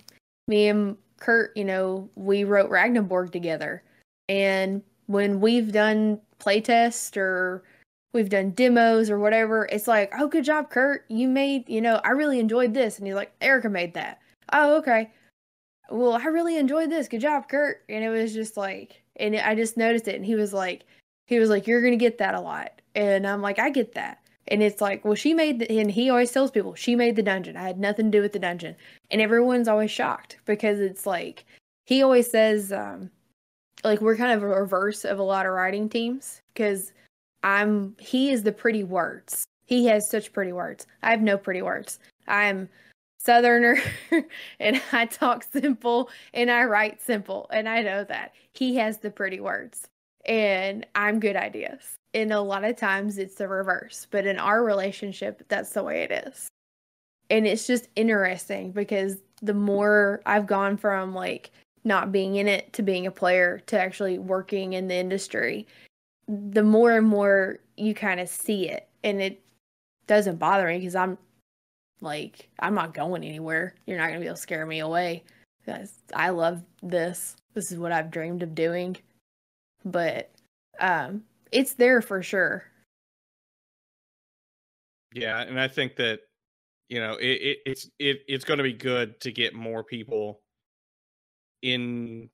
me and Kurt, you know, we wrote Ragnarborg together, and when we've done playtest or we've done demos or whatever, it's like, oh, good job, Kurt. You made, you know, I really enjoyed this, and he's like, Erica made that. Oh, okay. Well, I really enjoyed this. Good job, Kurt. And it was just like, and I just noticed it, and he was like, he was like, you're gonna get that a lot, and I'm like, I get that. And it's like, well, she made the, and he always tells people, she made the dungeon. I had nothing to do with the dungeon. And everyone's always shocked because it's like, he always says, um, like, we're kind of a reverse of a lot of writing teams because I'm, he is the pretty words. He has such pretty words. I have no pretty words. I'm southerner and I talk simple and I write simple and I know that. He has the pretty words and I'm good ideas. And a lot of times it's the reverse, but in our relationship that's the way it is. And it's just interesting because the more I've gone from like not being in it to being a player to actually working in the industry, the more and more you kind of see it and it doesn't bother me because I'm like, I'm not going anywhere. You're not going to be able to scare me away. I love this. This is what I've dreamed of doing. But um, it's there for sure. Yeah, and I think that you know it, it it's it it's going to be good to get more people in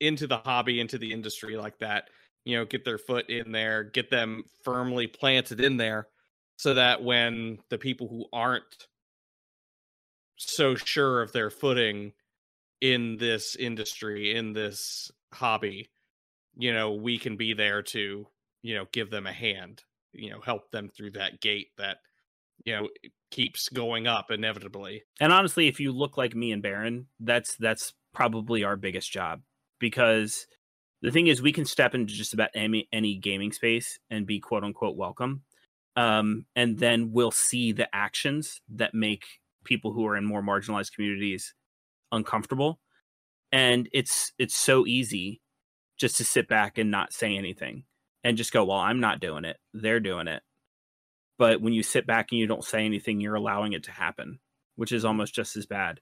into the hobby, into the industry like that. You know, get their foot in there, get them firmly planted in there, so that when the people who aren't so sure of their footing in this industry, in this hobby, you know, we can be there to, you know, give them a hand, you know, help them through that gate that, you know, keeps going up inevitably. And honestly, if you look like me and Baron, that's that's probably our biggest job because the thing is we can step into just about any any gaming space and be quote unquote welcome. Um, and then we'll see the actions that make people who are in more marginalized communities uncomfortable. And it's it's so easy just to sit back and not say anything and just go, well, I'm not doing it. They're doing it. But when you sit back and you don't say anything, you're allowing it to happen, which is almost just as bad.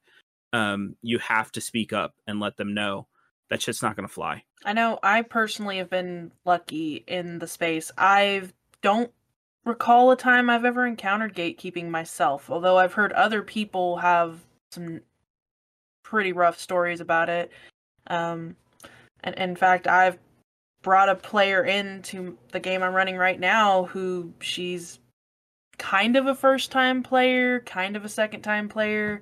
Um, you have to speak up and let them know that shit's not going to fly. I know I personally have been lucky in the space. I don't recall a time I've ever encountered gatekeeping myself, although I've heard other people have some pretty rough stories about it. Um, and in fact, I've brought a player into the game I'm running right now who she's kind of a first time player, kind of a second time player,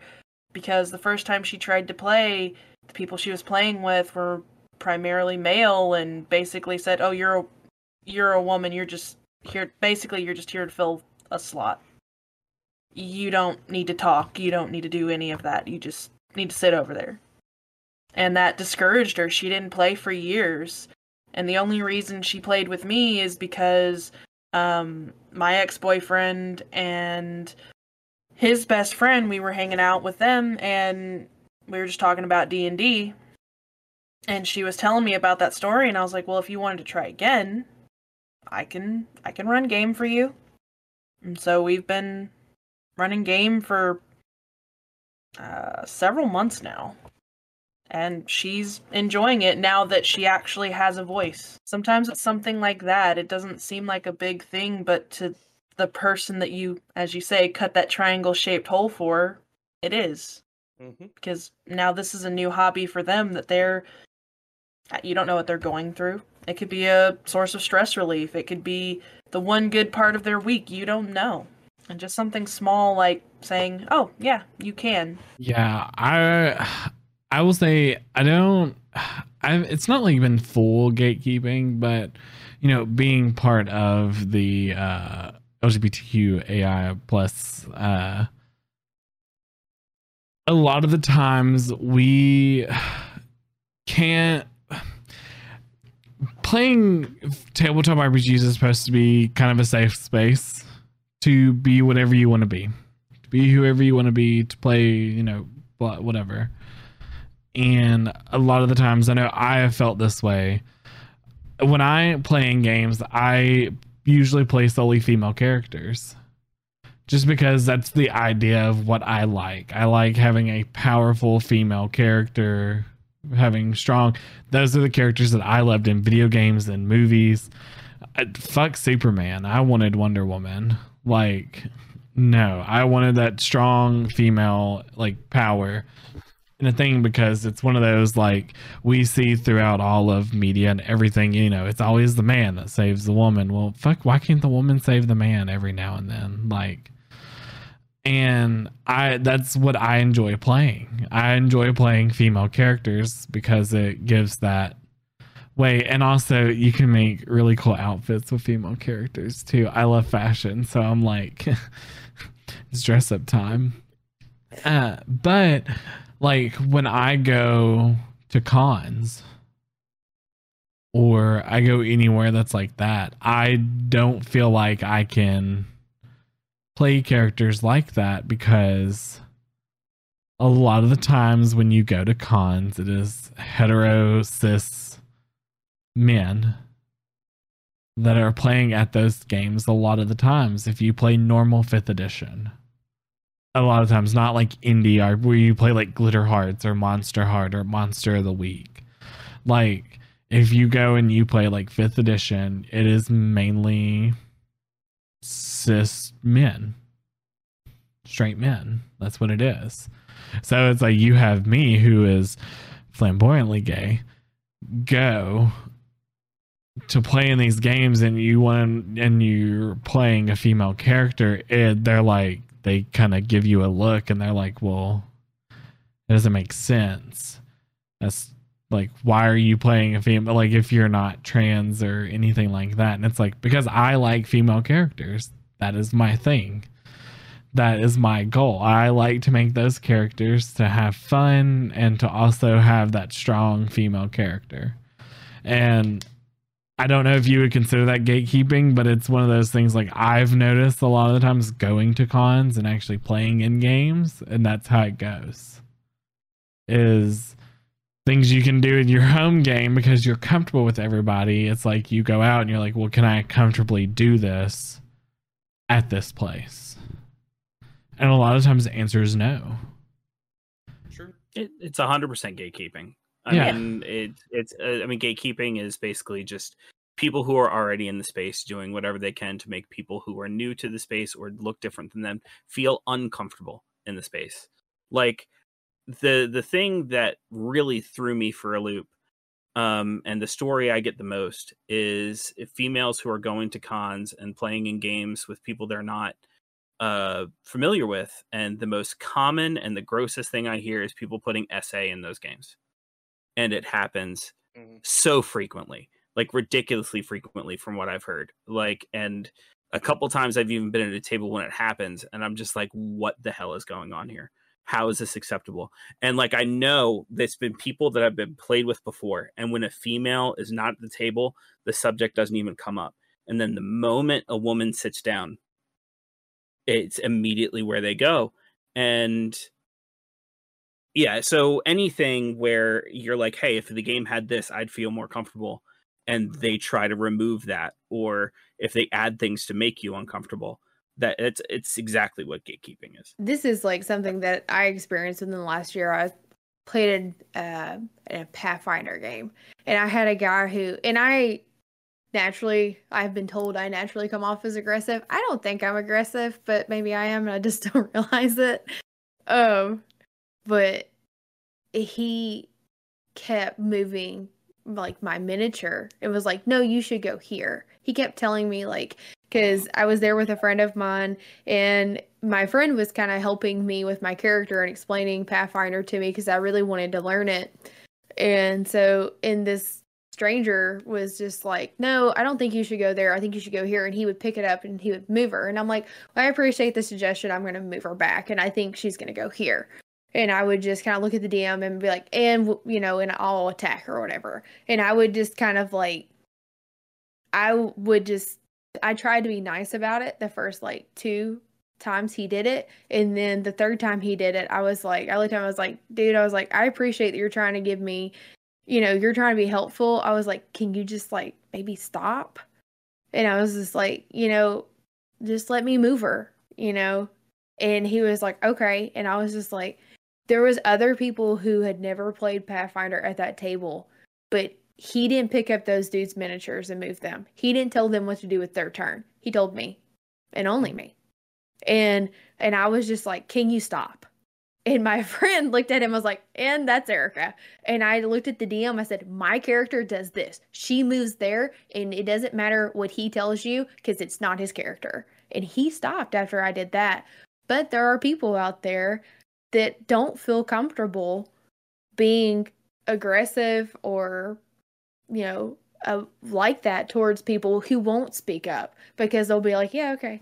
because the first time she tried to play, the people she was playing with were primarily male and basically said, "Oh, you're a you're a woman. You're just here. Basically, you're just here to fill a slot. You don't need to talk. You don't need to do any of that. You just need to sit over there." and that discouraged her. She didn't play for years. And the only reason she played with me is because um, my ex boyfriend and his best friend, we were hanging out with them and we were just talking about D and D. And she was telling me about that story, and I was like, "Well, if you wanted to try again, I can I can run game for you." And so we've been running game for uh, several months now and she's enjoying it now that she actually has a voice. Sometimes it's something like that. It doesn't seem like a big thing, but to the person that you, as you say, cut that triangle shaped hole for, it is. Mm-hmm. Because now this is a new hobby for them that they're, you don't know what they're going through. It could be a source of stress relief. It could be the one good part of their week. You don't know. And just something small like saying, oh, yeah, you can. Yeah, I I will say I don't. I it's not like been full gatekeeping, but you know, being part of the uh, LGBTQ AI plus, uh, a lot of the times we can't. Playing tabletop RPGs is supposed to be kind of a safe space to be whatever you want to be, to be whoever you want to be, to play, you know, whatever. And a lot of the times, I know I have felt this way. When I play in games, I usually play solely female characters just because that's the idea of what I like. I like having a powerful female character, having strong. Those are the characters that I loved in video games and movies. I, fuck Superman. I wanted Wonder Woman. Like, no, I wanted that strong female like power And a thing because it's one of those like we see throughout all of media and everything you know it's always the man that saves the woman well fuck why can't the woman save the man every now and then like and i that's what i enjoy playing. I enjoy playing female characters because it gives that way. And also you can make really cool outfits with female characters too. I love fashion so i'm like it's dress up time. Uh, but like when I go to cons or I go anywhere that's like that, I don't feel like I can play characters like that because a lot of the times when you go to cons, it is hetero cis men that are playing at those games a lot of the times if you play normal fifth edition a lot of times, not like indie art where you play like Glitter Hearts or Monster Heart or Monster of the Week. Like if you go and you play like fifth edition, it is mainly cis men, straight men. That's what it is. So it's like you have me who is flamboyantly gay go to play in these games and you want and you're playing a female character they're like they kind of give you a look and they're like, well, it doesn't make sense. That's like, why are you playing a female? Like, if you're not trans or anything like that. And it's like, because I like female characters. That is my thing. That is my goal. I like to make those characters to have fun and to also have that strong female character. And I don't know if you would consider that gatekeeping, but it's one of those things like I've noticed a lot of the times going to cons and actually playing in games, and that's how it goes. Is things you can do in your home game because you're comfortable with everybody. It's like you go out and you're like, well, can I comfortably do this at this place? And a lot of times the answer is no. Sure. It, it's 100% gatekeeping. I yeah. mean, it, it's. Uh, I mean, gatekeeping is basically just people who are already in the space doing whatever they can to make people who are new to the space or look different than them feel uncomfortable in the space. Like the the thing that really threw me for a loop, um, and the story I get the most is females who are going to cons and playing in games with people they're not uh familiar with and the most common and the grossest thing i hear is people putting SA in those games. And it happens mm-hmm. so frequently like ridiculously frequently from what i've heard. Like and a couple times i've even been at a table when it happens and i'm just like what the hell is going on here how is this acceptable? And like i know there's been people that i've been played with before and when a female is not at the table the subject doesn't even come up. And then the moment a woman sits down it's immediately where they go. And yeah so anything where you're like hey if the game had this i'd feel more comfortable and they try to remove that or if they add things to make you uncomfortable that it's it's exactly what gatekeeping is this is like something that i experienced within the last year i played a, uh, a pathfinder game and i had a guy who and i naturally i've been told i naturally come off as aggressive i don't think i'm aggressive but maybe i am and i just don't realize it um but he kept moving like my miniature. It was like, no, you should go here. He kept telling me like because I was there with a friend of mine, and my friend was kind of helping me with my character and explaining Pathfinder to me because I really wanted to learn it. And so, in this stranger was just like, no, I don't think you should go there. I think you should go here. And he would pick it up and he would move her. And I'm like, well, I appreciate the suggestion. I'm going to move her back. And I think she's going to go here and I would just kind of look at the DM and be like, and you know, and I'll attack or whatever. And I would just kind of like, I would just, I tried to be nice about it the first like two times he did it. And then the third time he did it, I was like, I looked at him, I was like, dude, I was like, I appreciate that you're trying to give me, you know, you're trying to be helpful. I was like, can you just like maybe stop? And I was just like, you know, just let me move her, you know? And he was like, okay. And I was just like, there was other people who had never played Pathfinder at that table, but he didn't pick up those dudes' miniatures and move them. He didn't tell them what to do with their turn. He told me, and only me. And and I was just like, "Can you stop?" And my friend looked at him, and was like, and that's Erica. And I looked at the DM, I said, my character does this. She moves there, and it doesn't matter what he tells you because it's not his character. And he stopped after I did that. But there are people out there that don't feel comfortable being aggressive or, you know, uh, like that towards people who won't speak up because they'll be like, yeah, okay.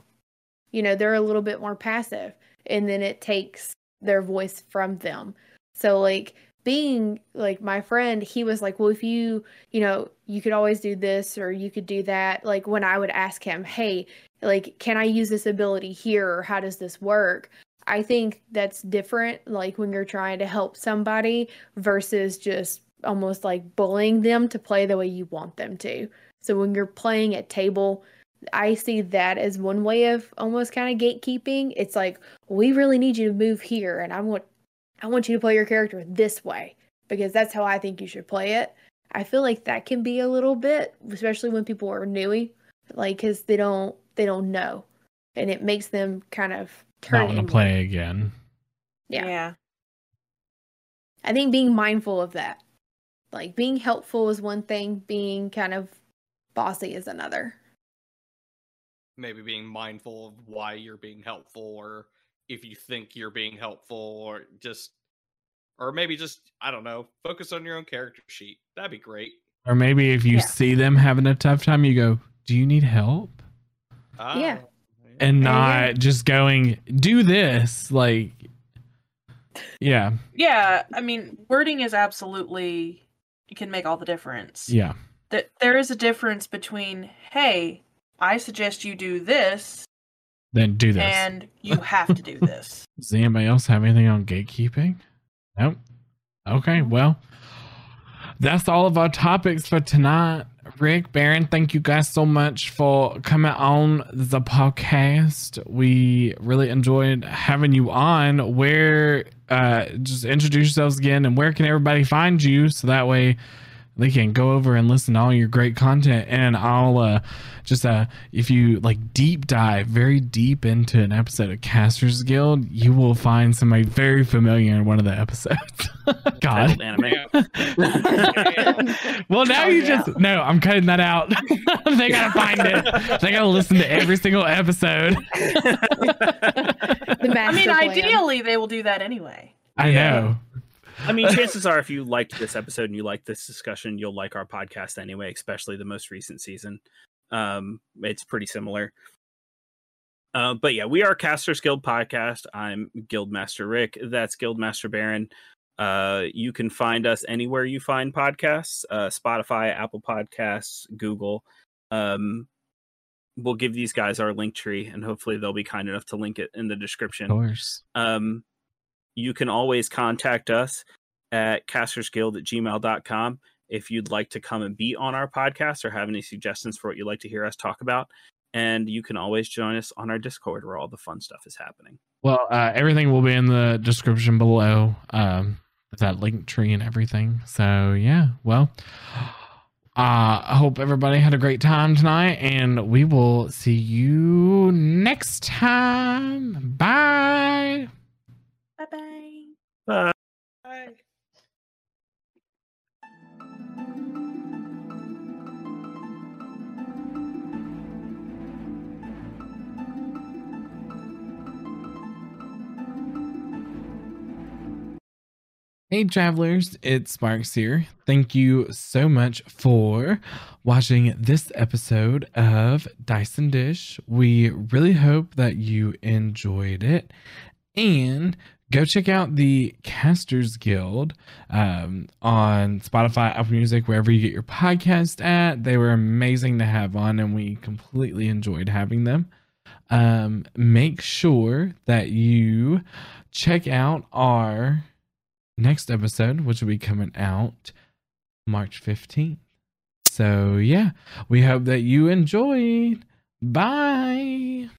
You know, they're a little bit more passive. And then it takes their voice from them. So, like, being like my friend, he was like, well, if you, you know, you could always do this or you could do that. Like, when I would ask him, hey, like, can I use this ability here or how does this work? I think that's different, like when you're trying to help somebody versus just almost like bullying them to play the way you want them to. So when you're playing at table, I see that as one way of almost kind of gatekeeping. It's like we really need you to move here, and I want I want you to play your character this way because that's how I think you should play it. I feel like that can be a little bit, especially when people are newy, like because they don't they don't know, and it makes them kind of turn. Not want to play again. Yeah. yeah. I think being mindful of that, like being helpful is one thing, being kind of bossy is another. maybe being mindful of why you're being helpful or if you think you're being helpful or just or maybe just i don't know focus on your own character sheet that'd be great Or maybe if you Yeah. see them having a tough time, you go, Do you need help? Yeah. Ah, And There you go. not just going, Do this. Like, yeah. Yeah, I mean, wording is absolutely it can make all the difference. Yeah. That there is a difference between, hey, I suggest you do this, Then do this. and you have to do this. Does anybody else have anything on gatekeeping? Nope. Okay, well, that's all of our topics for tonight. Rick, Baron, thank you guys so much for coming on the podcast. We really enjoyed having you on. Where, uh, just introduce yourselves again and where can everybody find you so that way they can go over and listen to all your great content and i'll uh just uh if you like deep dive very deep into an episode of casters guild you will find somebody very familiar in one of the episodes god anime. well now Oh, you yeah. just no i'm cutting that out they gotta find it they gotta listen to every single episode The I master mean, plan. ideally, they will do that anyway. i Yeah. know I mean, chances are, if you liked this episode and you liked this discussion, you'll like our podcast anyway, especially the most recent season. Um, it's pretty similar. Uh, but yeah, we are Casters Guild podcast. I'm Guildmaster Rick. That's Guildmaster Baron. Uh, you can find us anywhere you find podcasts: uh, Spotify, Apple Podcasts, Google. Um, we'll give these guys our link tree, and hopefully they'll be kind enough to link it in the description of course um, you can always contact us at castersguild at gmail.com if you'd like to come and be on our podcast or have any suggestions for what you'd like to hear us talk about. And you can always join us on our Discord where all the fun stuff is happening. Well, uh, everything will be in the description below, um, that link tree and everything. So yeah, well, uh, I hope everybody had a great time tonight, and we will see you next time. Bye. Bye bye. Bye. Hey, travelers, it's Sparxx here. Thank you so much for watching this episode of Dice and Dish. We really hope that you enjoyed it. And go check out the Casters Guild um, on Spotify, Apple Music, wherever you get your podcast at. They were amazing to have on, and we completely enjoyed having them. Um, make sure that you check out our next episode, which will be coming out March 15th. So, yeah, we hope that you enjoyed. Bye.